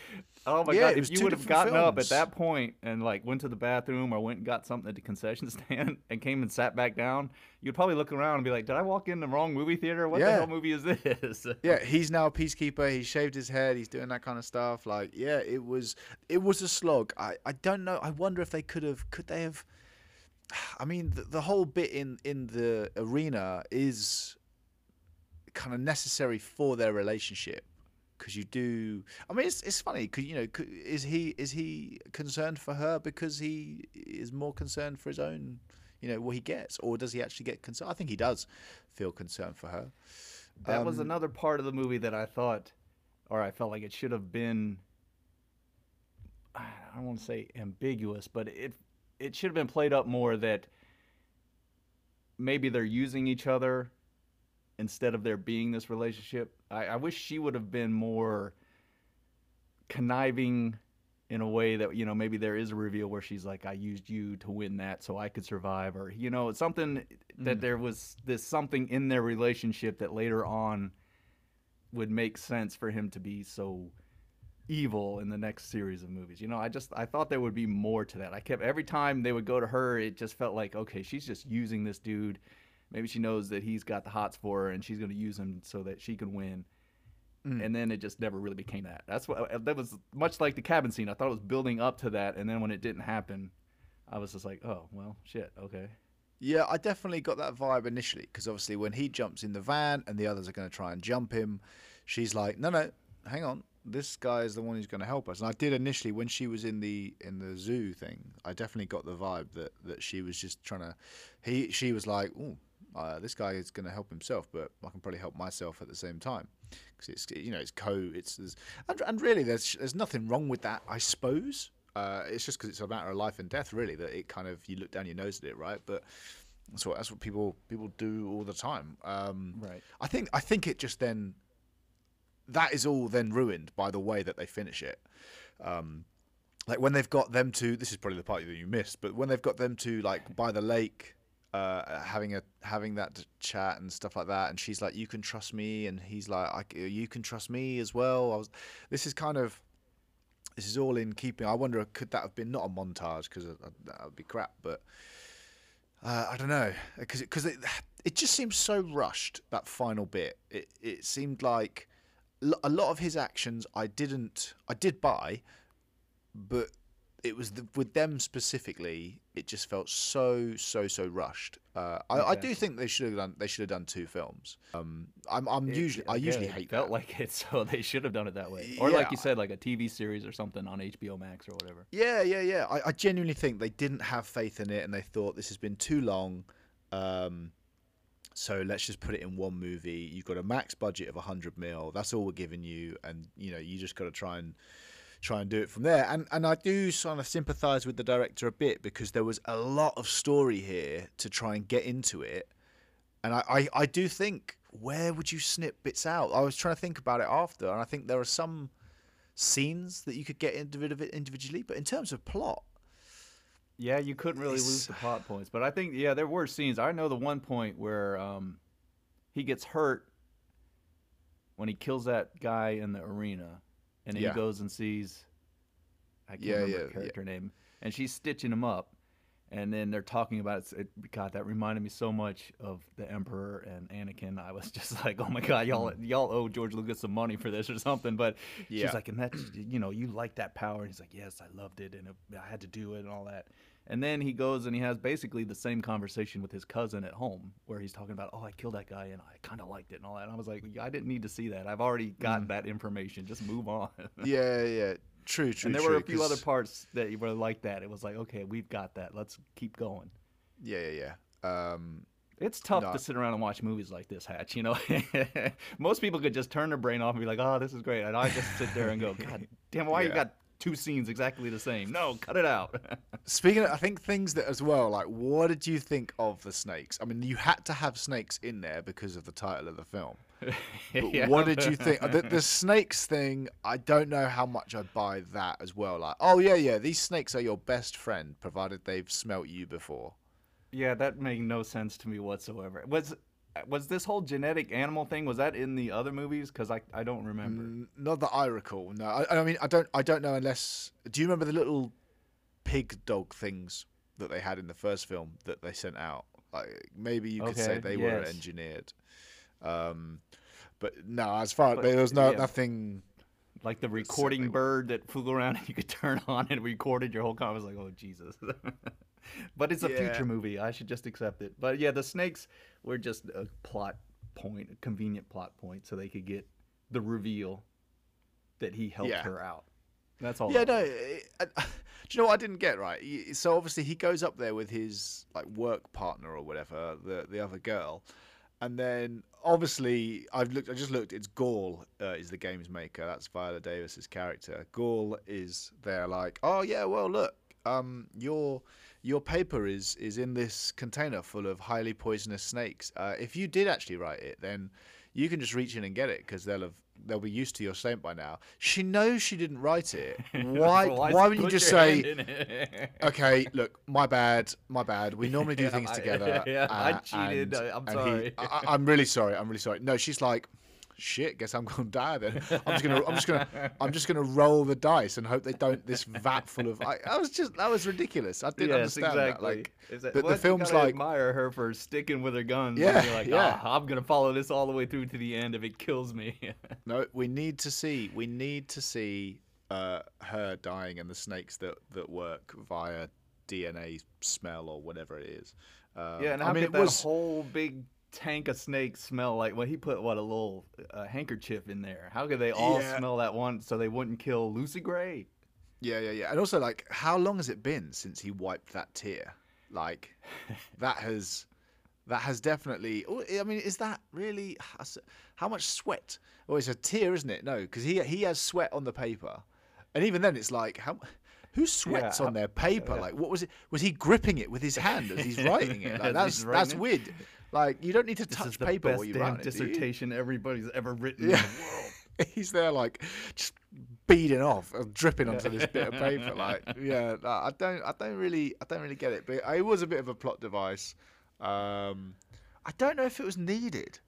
Oh my Yeah, god! If you would have gotten up at that point and like went to the bathroom or went and got something at the concession stand and came and sat back down, you'd probably look around and be like, "Did I walk in the wrong movie theater? What the Yeah. hell movie is this?" Yeah, he's now a peacekeeper. He shaved his head. He's doing that kind of stuff. Like, yeah, it was it was a slog. I, I don't know. I wonder if they could have could they have. I mean, the, the whole bit in in the arena is kind of necessary for their relationship because you do. I mean, it's it's funny because you know, is he is he concerned for her because he is more concerned for his own, you know, what he gets, or does he actually get concerned? I think he does feel concerned for her. That was Um, another part of the movie that I thought, or I felt like it should have been. I don't want to say ambiguous, but it it should have been played up more that maybe they're using each other instead of there being this relationship. I, I wish she would have been more conniving in a way that you know maybe there is a reveal where she's like I used you to win that so I could survive or you know something that Mm. there was this something in their relationship that later on would make sense for him to be so evil in the next series of movies. You know, I just I thought there would be more to that. I kept every time they would go to her, it just felt like okay, she's just using this dude. Maybe she knows that he's got the hots for her and she's going to use him so that she can win. Mm. And then it just never really became that. That's what uh, that was much like the cabin scene. I thought it was building up to that and then when it didn't happen, I was just like, "Oh, well, shit. Okay." Yeah, I definitely got that vibe initially because obviously when he jumps in the van and the others are going to try and jump him, she's like, "No, no, hang on. This guy is the one who's going to help us." And I did initially when she was in the in the zoo thing. I definitely got the vibe that that she was just trying to. He she was like, "Oh, uh, this guy is going to help himself, but I can probably help myself at the same time." Because it's you know it's co it's there's, and, and really there's there's nothing wrong with that I suppose. Uh, it's just because it's a matter of life and death, really. That it kind of you look down your nose at it, right? But that's what that's what people people do all the time. Um, Right. I think I think it just then that is all then ruined by the way that they finish it. Um, like when they've got them to this is probably the part that you missed, but when they've got them to like by the lake. Uh, having a having that chat and stuff like that, and she's like, "You can trust me," and he's like, "You can trust me as well." Was, this is kind of, this is all in keeping. I wonder, could that have been not a montage because that would be crap, but uh, I don't know because because it, it just seems so rushed that final bit. It it seemed like a lot of his actions I didn't I did buy, but it was the, with them specifically. It just felt so so so rushed. Uh, I, I do think they should have done they should have done two films. Um, I'm I'm It- usually I usually it hate felt that. like it, so they should have done it that way, or like you said, like a TV series or something on HBO Max or whatever. Yeah, yeah, yeah. I, I genuinely think they didn't have faith in it, and they thought this has been too long. Um, so let's just put it in one movie. You've got a max budget of hundred mil. That's all we're giving you, and you know you just got to try and try and do it from there. And and I do sort of sympathise with the director a bit because there was a lot of story here to try and get into it. And I, I, I do think where would you snip bits out? I was trying to think about it after, and I think there are some scenes that you could get rid of it individually, but in terms of plot, Yeah, you couldn't really lose the plot points, but I think yeah, there were scenes. I know the one point where um, he gets hurt when he kills that guy in the arena, and Yeah. he goes and sees I can't Yeah, remember yeah, yeah. character name, and she's stitching him up, and then they're talking about it. it. God, that reminded me so much of the Emperor and Anakin. I was just like, oh my God, y'all y'all owe George Lucas some money for this or something. But Yeah. she's like, and that you know, you like that power. And he's like, yes, I loved it, and it, I had to do it and all that. And then he goes and he has basically the same conversation with his cousin at home, where he's talking about, oh, I killed that guy and I kind of liked it and all that. And I was like, I didn't need to see that. I've already Mm. gotten that information. Just move on. yeah, yeah, true, true. and there true, were a few other parts that were like that. It was like, okay, we've got that. Let's keep going. Yeah, yeah, yeah. Um, It's tough No. to sit around and watch movies like this, Hatch. You know, most people could just turn their brain off and be like, "Oh, this is great," and I just sit there and go, "God damn, why you got two scenes exactly the same? No, cut it out." Speaking, of, I think things that as well. Like, what did you think of the snakes? I mean, you had to have snakes in there because of the title of the film. But Yeah. what did you think? The, the snakes thing, I don't know how much I buy that as well. Like, oh yeah, yeah, these snakes are your best friend, provided they've smelt you before. Yeah, that made no sense to me whatsoever. Was was this whole genetic animal thing was that in the other movies? Because I I don't remember. Mm, Not that I recall. No, I, I mean I don't. I don't know unless. Do you remember the little pig dog things that they had in the first film that they sent out? Like maybe you could say Okay, they were engineered. Um, but no, as far But, there was no yeah. nothing. Like the recording bird that flew around and you could turn on and recorded your whole con. I was like, oh Jesus. but it's a Yeah. future movie. I should just accept it. But yeah, the snakes were just a plot point, a convenient plot point, so they could get the reveal that he helped Yeah. her out. That's all. Yeah, no. was. it- I- do you know what I didn't get right? So obviously he goes up there with his like work partner or whatever, the the other girl, and then obviously I've looked. I just looked. It's Gaul uh, is the games maker. That's Viola Davis's character. Gaul is there like, oh yeah, well look, um, your your paper is is in this container full of highly poisonous snakes. Uh, if you did actually write it, then you can just reach in and get it because they'll have they'll be used to your scent by now. She knows she didn't write it. Why? So why would you just say? hand in it. okay, look, my bad, my bad. We normally do Yeah, things I- together. yeah, I uh, cheated, and- I- I'm and he- sorry. I, I- I'm really sorry. I'm really sorry. No, she's like, shit. Guess I'm gonna die then. I'm just gonna, I'm just gonna, I'm just gonna roll the dice and hope they don't. This vat full of. I, I was just, that was ridiculous. I didn't yes, understand exactly. that. Like, Is that- the- the well, you film's like- admire her for sticking with her guns. Yeah, like, yeah. "Ah, I'm gonna follow this all the way through to the end if it kills me. no, we need to see. We need to see uh, her dying and the snakes that that work via DNA smell or whatever it is. Um, yeah, and I mean, it that was. whole big tank of snakes smell like? Well, he put what a little uh, handkerchief in there. How could they all Yeah. smell that one so they wouldn't kill Lucy Gray? Yeah, yeah, yeah. And also, like, how long has it been since he wiped that tear? Like, that has, that has definitely. oh, I mean, is that really how much sweat? Oh, it's a tear, isn't it? No, because he he has sweat on the paper, and even then, it's like how. Who sweats how- on their paper? yeah. Like, what was it? Was he gripping it with his hand as he's writing it? Like, that's writing that's it. weird. Like, you don't need to This touch is the paper best while you damn it. do you? dissertation everybody's ever written Yeah. in the world. he's there like just beading off, and dripping onto this bit of paper. Like, yeah, no, I don't, I don't really, I don't really get it. But it was a bit of a plot device. Um, I don't know if it was needed.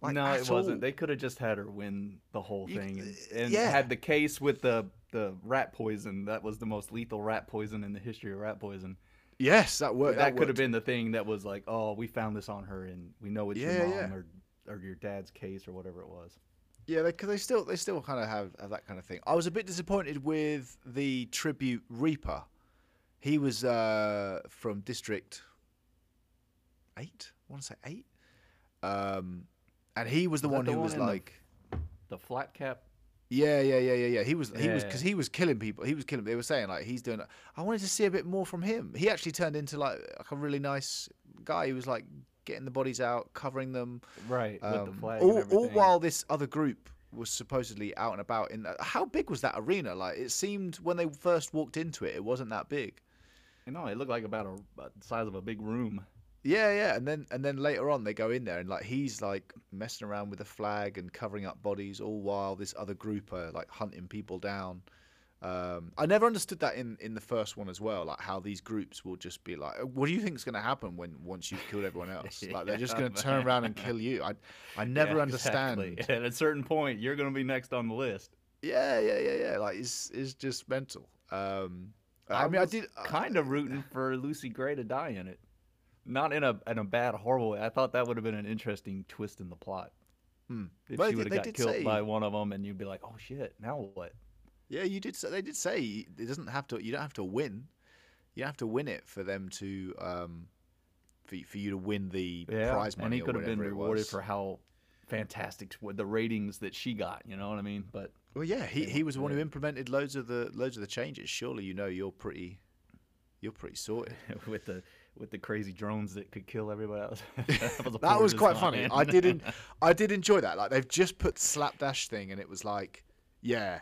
Like, no, at it wasn't. all. They could have just had her win the whole You- thing and, and yeah. had the case with the the rat poison. That was the most lethal rat poison in the history of rat poison. Yes, that worked. that could have been the thing that was like, oh, we found this on her, and we know it's Yeah, your mom yeah. or or your dad's case or whatever it was. Yeah, because they, still, they still kind of have, have that kind of thing. I was a bit disappointed with the tribute Reaper. He was uh, from District Eight. I want to say eight. Um, and he was the Was that one the who one was in the- like. The flat cap. Yeah, yeah, yeah, yeah, yeah. He was, he was, Yeah. because he was killing people. He was killing. They were saying like he's doing. I wanted to see a bit more from him. He actually turned into like like a really nice guy. He was like getting the bodies out, covering them. Right, with the um, flag. all, all while this other group was supposedly out and about. In how big was that arena? Like it seemed when they first walked into it, it wasn't that big. You know, it looked like about a about the size of a big room. Yeah, yeah, and then and then later on they go in there and like he's like messing around with the flag and covering up bodies, all while this other group are like hunting people down. Um, I never understood that in, in the first one as well, like how these groups will just be like, "What do you think is going to happen when once you've killed everyone else? Like they're just going to turn around and kill you." I I never Yeah, understand. exactly. At a certain point, you're going to be next on the list. Yeah, yeah, yeah, yeah. Like it's it's just mental. Um, I, mean, I did kind of rooting for Lucy Gray to die in it, not in a in a bad, horrible way. I thought that would have been an interesting twist in the plot. Hmm. If Well, she would have got killed say- by one of them, and you'd be like, "Oh shit, now what?" Yeah, you did. Say, they did say it doesn't have to. You don't have to win. You have to win it for them to um, for for you to win the prize money. and he could have been rewarded for how fantastic the ratings that she got. You know what I mean? But Well, yeah, he, he was the one who implemented loads of the loads of the changes. Surely you know you're pretty, you're pretty sorted. with the with the crazy drones that could kill everybody else, that was, That was quite funny. I didn't. I did enjoy that. Like they've just put slapdash thing, and it was like, yeah,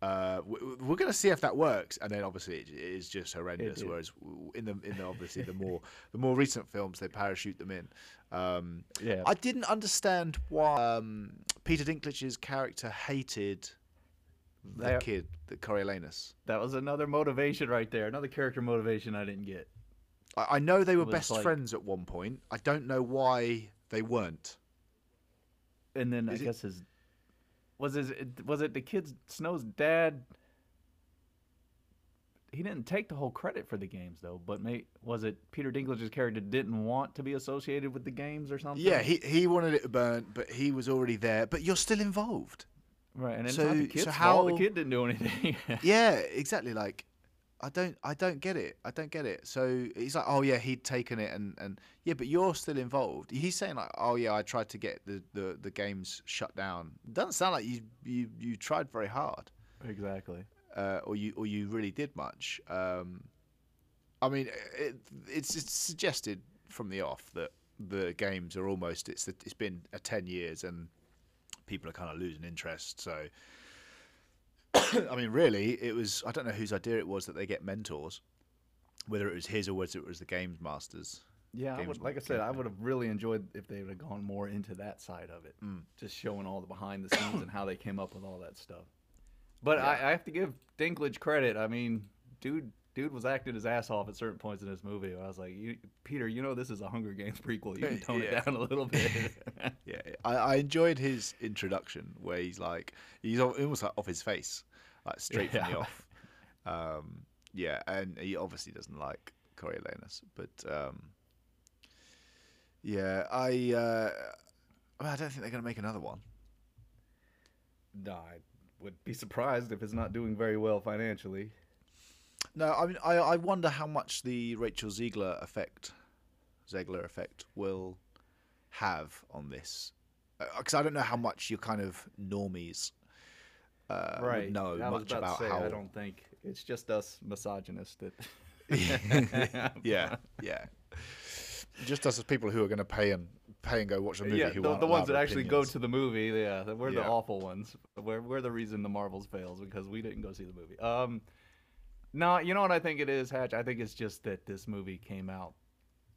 uh, we're gonna see if that works. And then obviously it, is just horrendous. Whereas in the in the obviously the more the more recent films they parachute them in. Um, yeah, I didn't understand why um, Peter Dinklage's character hated the That- kid, the Coriolanus. that was another motivation right there. Another character motivation I didn't get. I, I know they were best like- friends at one point. I don't know why They weren't. And then Is I it- guess his was his was it the kid's Snow's dad? He didn't take the whole credit for the games though, but may, was it Peter Dinklage's character didn't want to be associated with the games or something? Yeah, he he wanted it to burnt, but he was already there. But you're still involved. right. And so- the so how- fault. The kid didn't do anything. Yeah, exactly. Like, I don't, I don't get it. I don't get it. So he's like, oh yeah, he'd taken it, and and yeah, but you're still involved. He's saying like, oh yeah, I tried to get the the, the games shut down. Doesn't sound like you you you tried very hard, exactly. uh, or you or you really did much. Um, I mean, it, it's it's suggested from the off that the games are almost it's it's been a ten years and people are kind of losing interest. So, I mean, really, it was I don't know whose idea it was that they get mentors, whether it was his or whether it was the games masters. Yeah, I would, like I said, I would have really enjoyed if they would have gone more into that side of it, Mm. just showing all the behind the scenes and how they came up with all that stuff. But Yeah. I, I have to give Dinklage credit. I mean, dude, dude was acting his ass off at certain points in this movie. I was like, Peter, you know this is a Hunger Games prequel. You can tone Yeah. it down a little bit. Yeah, I, I enjoyed his introduction where he's like he's almost like off his face, like straight from the off. Um, yeah, and he obviously doesn't like Coriolanus, but um, yeah, I uh, well, I don't think they're going to make another one. no, I would be surprised if it's not doing very well financially. No, I mean, I, I wonder how much the Rachel Zegler effect, Zegler effect, will have on this, because I don't know how much your kind of normies uh, would know I much about, about how. I don't think it's just us misogynists that. yeah, yeah. Just us as people who are going to pay and pay and go watch a movie. yeah, who the, the ones that actually go to the movie, yeah, we're the awful ones. We're, we're the reason the Marvels fails because we didn't go see the movie. Um, no, you know what I think it is, Hatch. I think it's just that this movie came out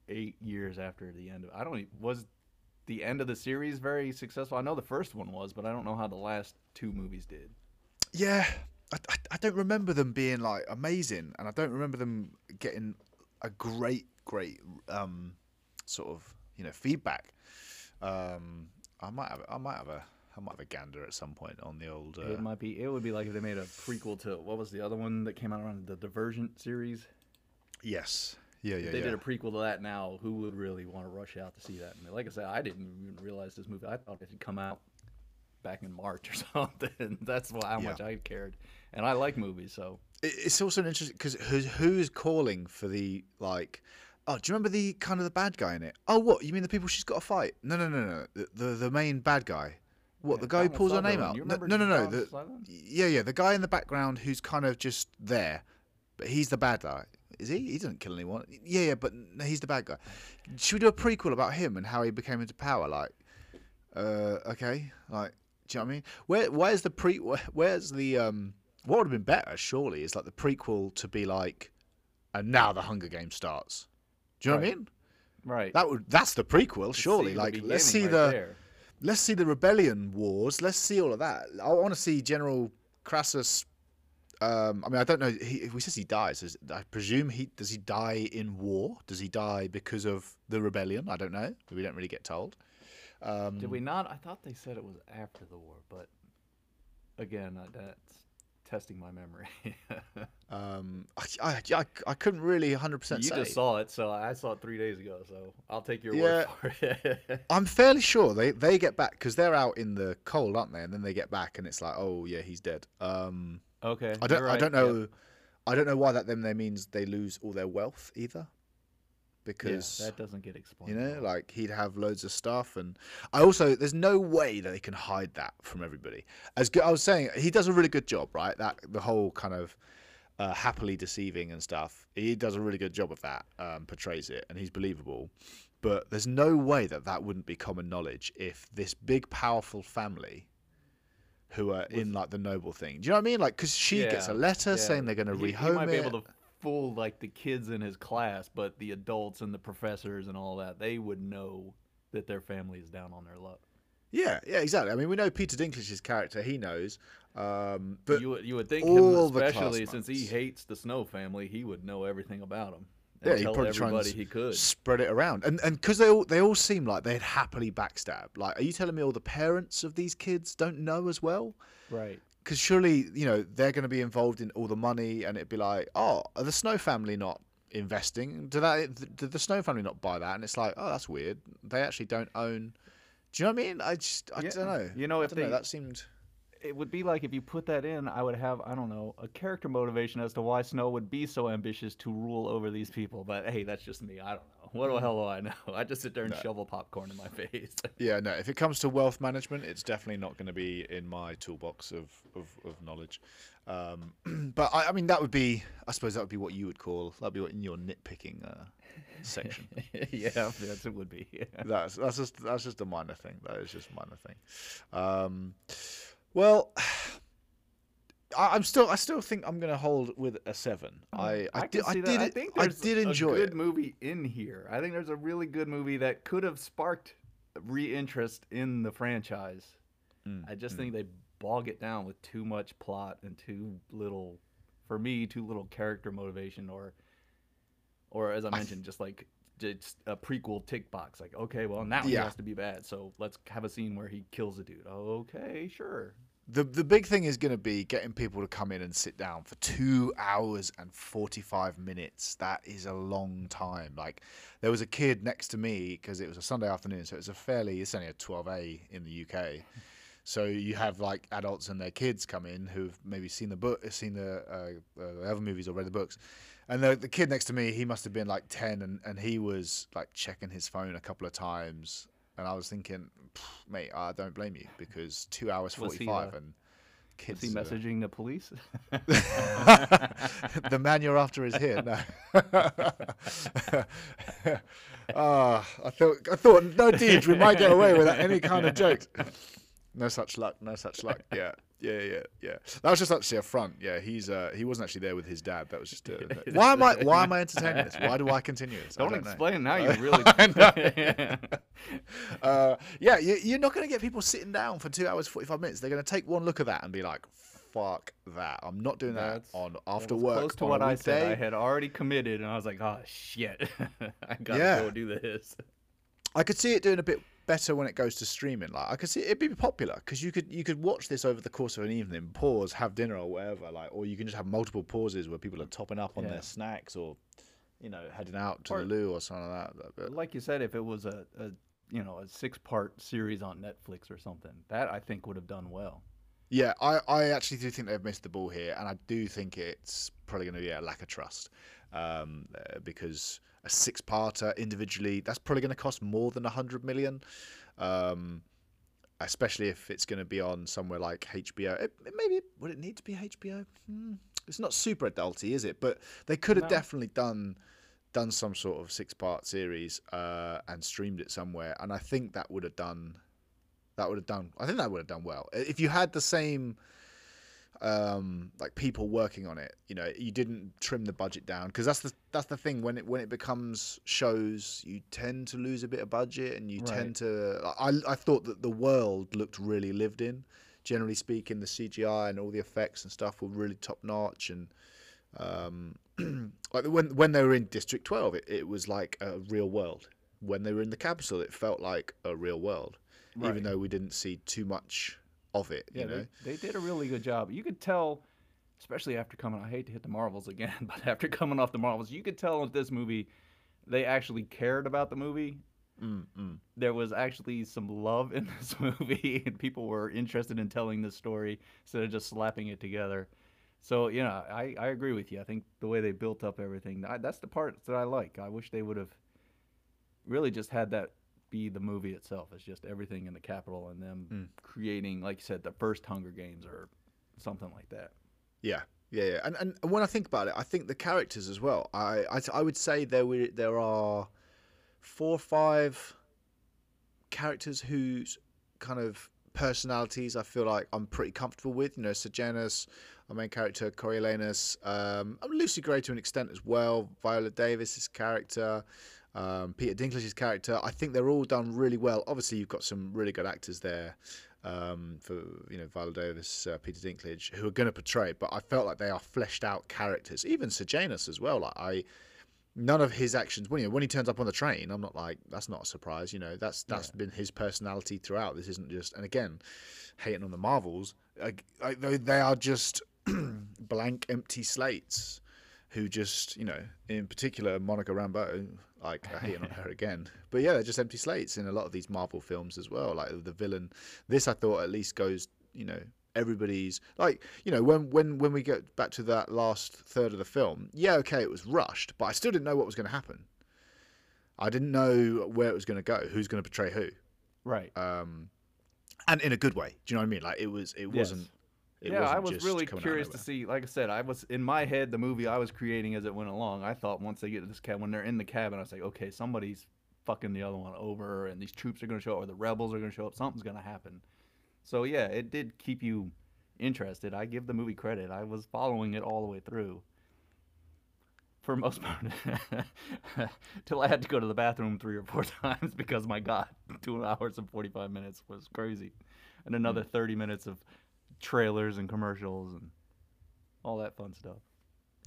eight years after the end of. I don't was the end of the series very successful. I know the first one was, but I don't know how the last two movies did. Yeah, I, I, I don't remember them being like amazing, and I don't remember them getting a great, great um, sort of you know feedback. Um, I might have, I might have a, I might have a gander at some point on the old. Uh, It might be. It would be like if they made a prequel to what was the other one that came out around the Divergent series. yes, yeah, yeah, If they yeah. did a prequel to that now, who would really want to rush out to see that? And like I said, I didn't even realize this movie. I thought it had come out back in March or something. That's how Yeah. much I cared. And I like movies, so it's also an interesting because who, who is calling for the like oh do you remember the kind of the bad guy in it oh what you mean the people she's got to fight no no no no the the, the main bad guy what Yeah, the guy who pulls her name out no no no, no the, Sutherland? yeah yeah the guy in the background who's kind of just there but he's the bad guy is he he doesn't kill anyone yeah yeah but he's the bad guy should we do a prequel about him and how he became into power like uh okay like do you know what I mean where where's the pre where, where's the um what would have been better surely is like the prequel to be like and now the Hunger Games starts. Do you know what I mean? right. That would that's the prequel, surely. Like let's see right the there. Let's see the rebellion wars. Let's see all of that. I want to see General Crassus. Um, I mean, I don't know. He, says he dies, is, I presume he does. He die in war? Does he die because of the rebellion? I don't know. We don't really get told. Um, Did we not? I thought they said it was after the war, but again, uh, that's testing my memory. um, I, I, I, couldn't really 100 you percent say. just saw it, so I saw it three days ago. So I'll take your Yeah. word for it. I'm fairly sure they, they get back because they're out in the cold, aren't they? And then they get back, and it's like, oh yeah, he's dead. Um, okay. I don't you're I don't know I don't know why that then there means they lose all their wealth either. Yeah, Because that doesn't get explained. you know, all. like he'd have loads of stuff, and I also there's no way that they can hide that from everybody. As good, I was saying, he does a really good job, right? That the whole kind of uh, happily deceiving and stuff. He does a really good job of that, um, portrays it, and he's believable. But there's no way that that wouldn't be common knowledge if this big, powerful family, who are in like the noble thing, do you know what I mean? Like, because she gets a letter yeah. saying they're going to rehome he might it. able to fool like the kids in his class, but the adults and the professors and all that, they would know that their family is down on their luck. Yeah, yeah, exactly. I mean, we know Peter Dinklage's character; he knows. Um, but you would you would think him especially since he hates the Snow family, he would know everything about them. Yeah, he'd tell probably try and everybody s- he could. spread it around, and and because they all they all seem like they'd happily backstab. Like, are you telling me all the parents of these kids don't know as well? Right. Because surely you know they're going to be involved in all the money, and it'd be like, oh, are the Snow family not investing? Do that? Did the Snow family not buy that? And it's like, oh, that's weird. They actually don't own. Do you know what I mean? I just I Yeah, don't know. you know, I if don't know, that seemed. It would be like if you put that in, I would have, I don't know, a character motivation as to why Snow would be so ambitious to rule over these people. But hey, that's just me. I don't know. What the hell do I know? I just sit there and No. shovel popcorn in my face. Yeah, no. If it comes to wealth management, it's definitely not going to be in my toolbox of of, of knowledge. Um, but I, I mean, that would be, I suppose, that would be what you would call that'd be what in your nitpicking uh, section. yeah, yes, it would be. that's that's just that's just a minor thing. That is just a minor thing. Um, well. I- I'm still. I still think I'm going to hold with a seven. I I, can did. I did. I think I did enjoy a good it. movie in here. I think there's a really good movie that could have sparked re-interest in the franchise. Mm, I just mm. think they bog it down with too much plot and too little, for me, too little character motivation, or, or as I I th- mentioned, just like just a prequel tick box. Like, okay, well now Yeah. he has to be bad, so let's have a scene where he kills a dude. Okay, sure. The the big thing is going to be getting people to come in and sit down for two hours and forty five minutes. That is a long time. Like there was a kid next to me because it was a Sunday afternoon, so it was a fairly. It's only a twelve A in the UK. So you have like adults and their kids come in who've maybe seen the book, seen the, uh, uh, the other movies or read the books, and the, the kid next to me, he must have been like ten, and, and he was like checking his phone a couple of times, and I was thinking, mate, I don't blame you because two hours Was he, forty five uh, and Is kids. he are- messaging the police? the man you're after is here. No. Ah, I thought I thought no deeds we might get away without any kind of jokes. No such luck. No such luck. Yeah. Yeah, yeah, yeah. That was just actually a front. Yeah, he's uh, he wasn't actually there with his dad. That was just. A, why am I why am I entertaining this? Why do I continue this? I Don't, don't know. explain now. You really. Uh, yeah, you, you're not going to get people sitting down for two hours forty five minutes. They're going to take one look at that and be like, "Fuck that! I'm not doing that That's- on after was work." Close to what I said. I had already committed, and I was like, "Oh shit, I gotta Yeah. go do this." I could see it doing a bit better when it goes to streaming. Like I could see it'd be popular because you could you could watch this over the course of an evening, pause, have dinner or whatever. Like, or you can just have multiple pauses where people are topping up on Yeah. their snacks or, you know, heading out to Or- the loo or something like that. But- Like you said, if it was a, a you know a six part series on Netflix or something, that I think would have done well. Yeah, I, I actually do think they've missed the ball here, and I do think it's probably going to be a lack of trust um, uh, because a six-parter individually that's probably going to cost more than a hundred million, um, especially if it's going to be on somewhere like HBO. It, it maybe would it need to be HBO? Hmm. It's not super adulty, is it? But they could have No. definitely done done some sort of six-part series uh, and streamed it somewhere, and I think that would have done that would have done. I think that would have done well if you had the same um like people working on it you know you didn't trim the budget down. Because that's the that's the thing when it when it becomes shows you tend to lose a bit of budget and you Right. tend to I, I thought that the world looked really lived in. Generally speaking the cgi and all the effects and stuff were really top notch and um like when when they were in district 12 it, it was like a real world. When they were in the Capitol it felt like a real world even though we didn't see too much of it Yeah, you know they, they did a really good job. You could tell, especially after coming. I hate to hit the Marvels again, but after coming off the Marvels, you could tell with this movie, they actually cared about the movie. mm, mm. There was actually some love in this movie, and people were interested in telling this story instead of just slapping it together. So you know, I, I agree with you. I think the way they built up everything, I, that's the part that I like. I wish they would have really just had that be the movie itself. It's just everything in the Capitol and them Mm. creating, like you said, the first Hunger Games or something like that. Yeah, yeah, yeah. And, and and when I think about it, I think the characters as well. I I, I would say there were there are four or five characters whose kind of personalities I feel like I'm pretty comfortable with. You know, Sejanus, our main character, Coriolanus, um, Lucy Gray to an extent as well. Viola Davis's character. Um, Peter Dinklage's character, I think they're all done really well. Obviously, you've got some really good actors there um, for you know Viola Davis, uh, Peter Dinklage, who are going to portray. But I felt like they are fleshed out characters. Even Sejanus as well. Like I, none of his actions. When you know, when he turns up on the train, I'm not like that's not a surprise. You know, that's that's Yeah. been his personality throughout. This isn't just. And again, hating on the Marvels, like, like, they they are just blank, empty slates. Who just, you know, in particular Monica Rambeau, like I hating on her again. But yeah, they're just empty slates in a lot of these Marvel films as well. Like the villain, this I thought at least goes, you know, everybody's like, you know, when when when we get back to that last third of the film, yeah, okay, it was rushed, but I still didn't know what was going to happen. I didn't know where it was going to go, who's going to betray who, Right. um, and in a good way. Do you know what I mean? Like it was, it Yes. wasn't. It yeah, I was really coming out of curious to see. Like I said, I was in my head the movie I was creating as it went along. I thought once they get to this cabin, when they're in the cabin, I was like, okay, somebody's fucking the other one over, and these troops are gonna show up, or the rebels are gonna show up. Something's gonna happen. So yeah, it did keep you interested. I give the movie credit. I was following it all the way through. For most part, till I had to go to the bathroom three or four times because my God, two hours and forty-five minutes was crazy, and another hmm. thirty minutes of trailers and commercials and all that fun stuff.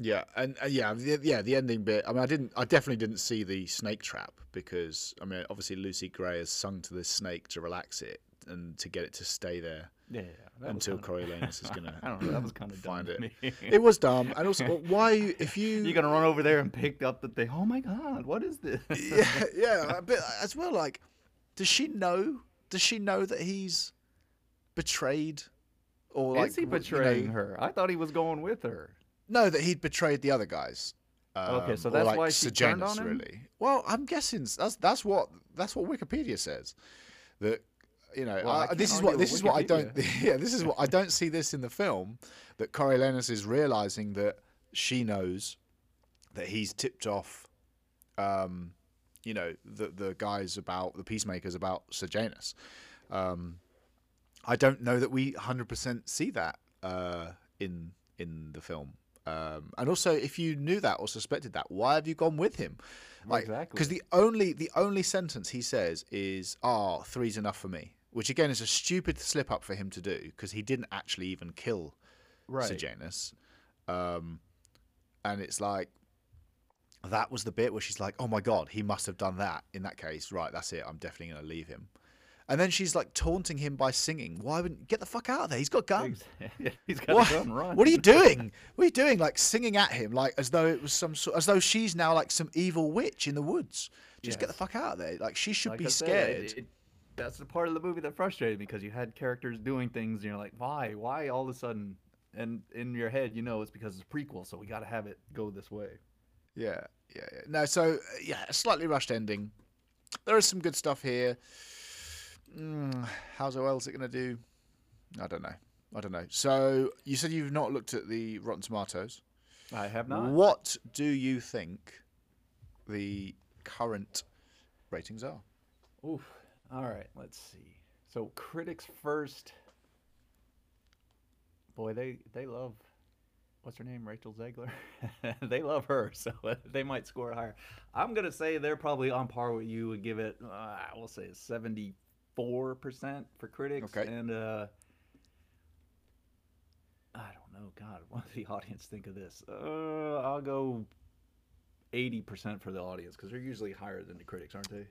Yeah, and uh, yeah, the, yeah, the ending bit. I mean, I didn't, I definitely didn't see the snake trap because I mean, obviously Lucy Gray has sung to this snake to relax it and to get it to stay there Yeah, was until Coriolanus is gonna. I don't know. That was kind of find dumb. it. It was dumb, and also well, why if you You're gonna run over there and pick up the thing. Oh my God, what is this? yeah, yeah, but as well, like, does she know? Does she know that he's betrayed, or like is he w- you betraying know- her? I thought he was going with her. No, that he'd betrayed the other guys. Okay, so Um, that's like, why she Sejanus, turned on him? Really? Well, I'm guessing that's that's what that's what Wikipedia says. That you know, Well, I this is what this is what I don't. Yeah, this is what I don't see this in the film. That Coriolanus is realizing that she knows that he's tipped off. Um, you know the the guys about the peacemakers about Sejanus. Um, I don't know that we hundred percent see that uh, in in the film. Um, and also, if you knew that or suspected that, why have you gone with him? Like, Exactly. because the only the only sentence he says is, "Ah, three's enough for me," which again is a stupid slip up for him to do because he didn't actually even kill Right. Sejanus. Um, and it's like that was the bit where she's like, "Oh my god, he must have done that." In that case, right? That's it. I'm definitely going to leave him. And then she's like taunting him by singing. Why wouldn't get the fuck out of there? He's got guns. He's got What? gun. Run. What are you doing? What are you doing? Like singing at him, like as though it was some sort, as though she's now like some evil witch in the woods. Just get the fuck out of there. Like she should Like be I said, scared. it- it- that's the part of the movie that frustrated me because you had characters doing things and you're like, why? Why all of a sudden? And in your head, you know it's because it's a prequel, so we got to have it go this way. Yeah, yeah, yeah. No, so uh, yeah, a slightly rushed ending. There is some good stuff here. Mm, how's well is it going to do? I don't know. I don't know. So you said you've not looked at the Rotten Tomatoes. I have not. What do you think the current ratings are? Oof. All right, let's see. So critics first. Boy, they they love what's her name, Rachel Zegler. they love her, so they might score higher. I'm gonna say they're probably on par with you and give it. Uh, we'll say seventy four percent for critics, Okay. and uh, I don't know. God, what does the audience think of this? Uh, I'll go. 80% for the audience because they're usually higher than the critics, aren't they?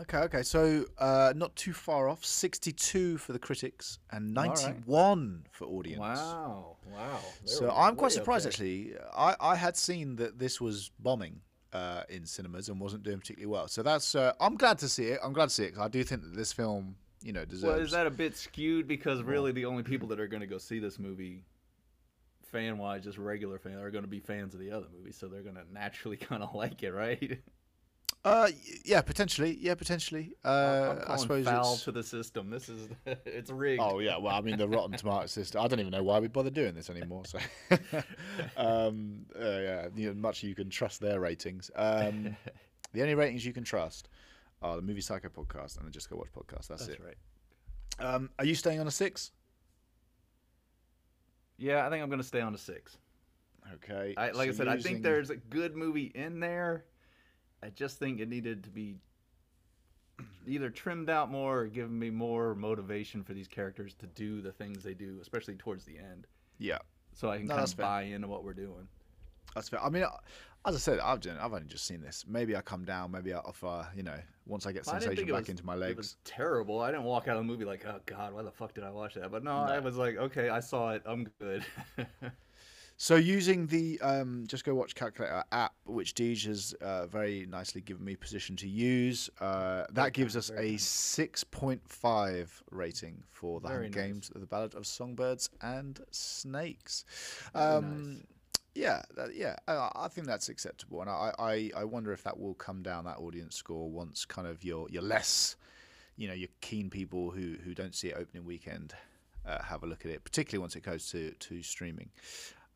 Okay, okay. So uh, not too far off. 62 for the critics and All right. 91 for audience. Wow! Wow! So I'm quite surprised actually. I, I had seen that this was bombing uh, in cinemas and wasn't doing particularly well. So that's uh, I'm glad to see it. I'm glad to see it 'cause I do think that this film, you know, deserves. Well, is that a bit skewed because really the only people that are going to go see this movie, fan wise, just regular fans, are going to be fans of the other movie, so they're going to naturally kind of like it, right? Uh, yeah, potentially. Yeah, potentially. Uh, I'm I suppose foul it's. to the system. This is it's rigged. Oh yeah, well, I mean the Rotten Tomato system. I don't even know why we bother doing this anymore. So, um, uh, yeah, you know, much you can trust their ratings. Um, the only ratings you can trust are the Movie Psycho podcast and the Just Go Watch podcast. That's, That's it. right. Um, are you staying on a six? Yeah, I think I'm going to stay on a six. Okay. I, like I so said, I think there's a good movie in there. I just think it needed to be either trimmed out more or given me more motivation for these characters to do the things they do, especially towards the end. Yeah, so I can No, kind of fair. buy into what we're doing. that's fair. I mean, as I said, I've done, I've only just seen this. Maybe I come down. Maybe I, if uh, you know, once I get I didn't sensation think it back was- into my It legs. was terrible. I didn't walk out of the movie like, oh god, why the fuck did I watch that? But no, I was like, okay, I saw it. I'm good. So using the um, Just Go Watch Calculator app, which Deej has uh, very nicely given me permission to use, uh, that gives us a 6.5 rating for the nice. Games, The Ballad of Songbirds and Snakes. Um, nice. Yeah, that, yeah, I, I think that's acceptable, and I, I, I wonder if that will come down that audience score once kind of you're you're less, you know, your keen people who who don't see it opening weekend uh, have a look at it, particularly once it goes to to streaming.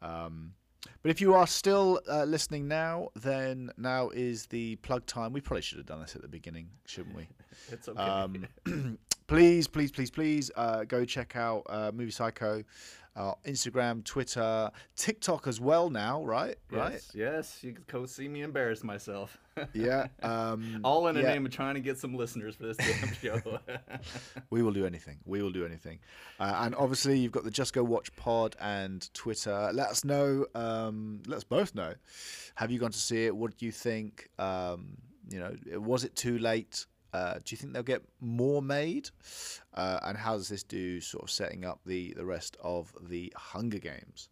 Um, but if you are still uh, listening now, then now is the plug time. We probably should have done this at the beginning, shouldn't we? it's okay. Um, please, please, please, please uh, go check out uh, Movie Psycho, uh, Instagram, Twitter, TikTok as well now, right? Right? yes, yes, you can go see me embarrass myself. Yeah. Um, All in the yeah, name of trying to get some listeners for this damn show. We will do anything. We will do anything. Uh, and obviously, you've got the Just Go Watch pod and Twitter. Let us know. Um, let us both know. Have you gone to see it? What do you think? Um, you know, was it too late? Uh, do you think they'll get more made? Uh, and how does this do sort of setting up the, the rest of the Hunger Games?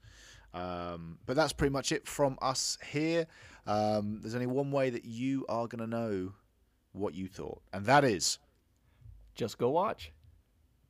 Um, but that's pretty much it from us here. Um, there's only one way that you are going to know what you thought, and that is Just go watch.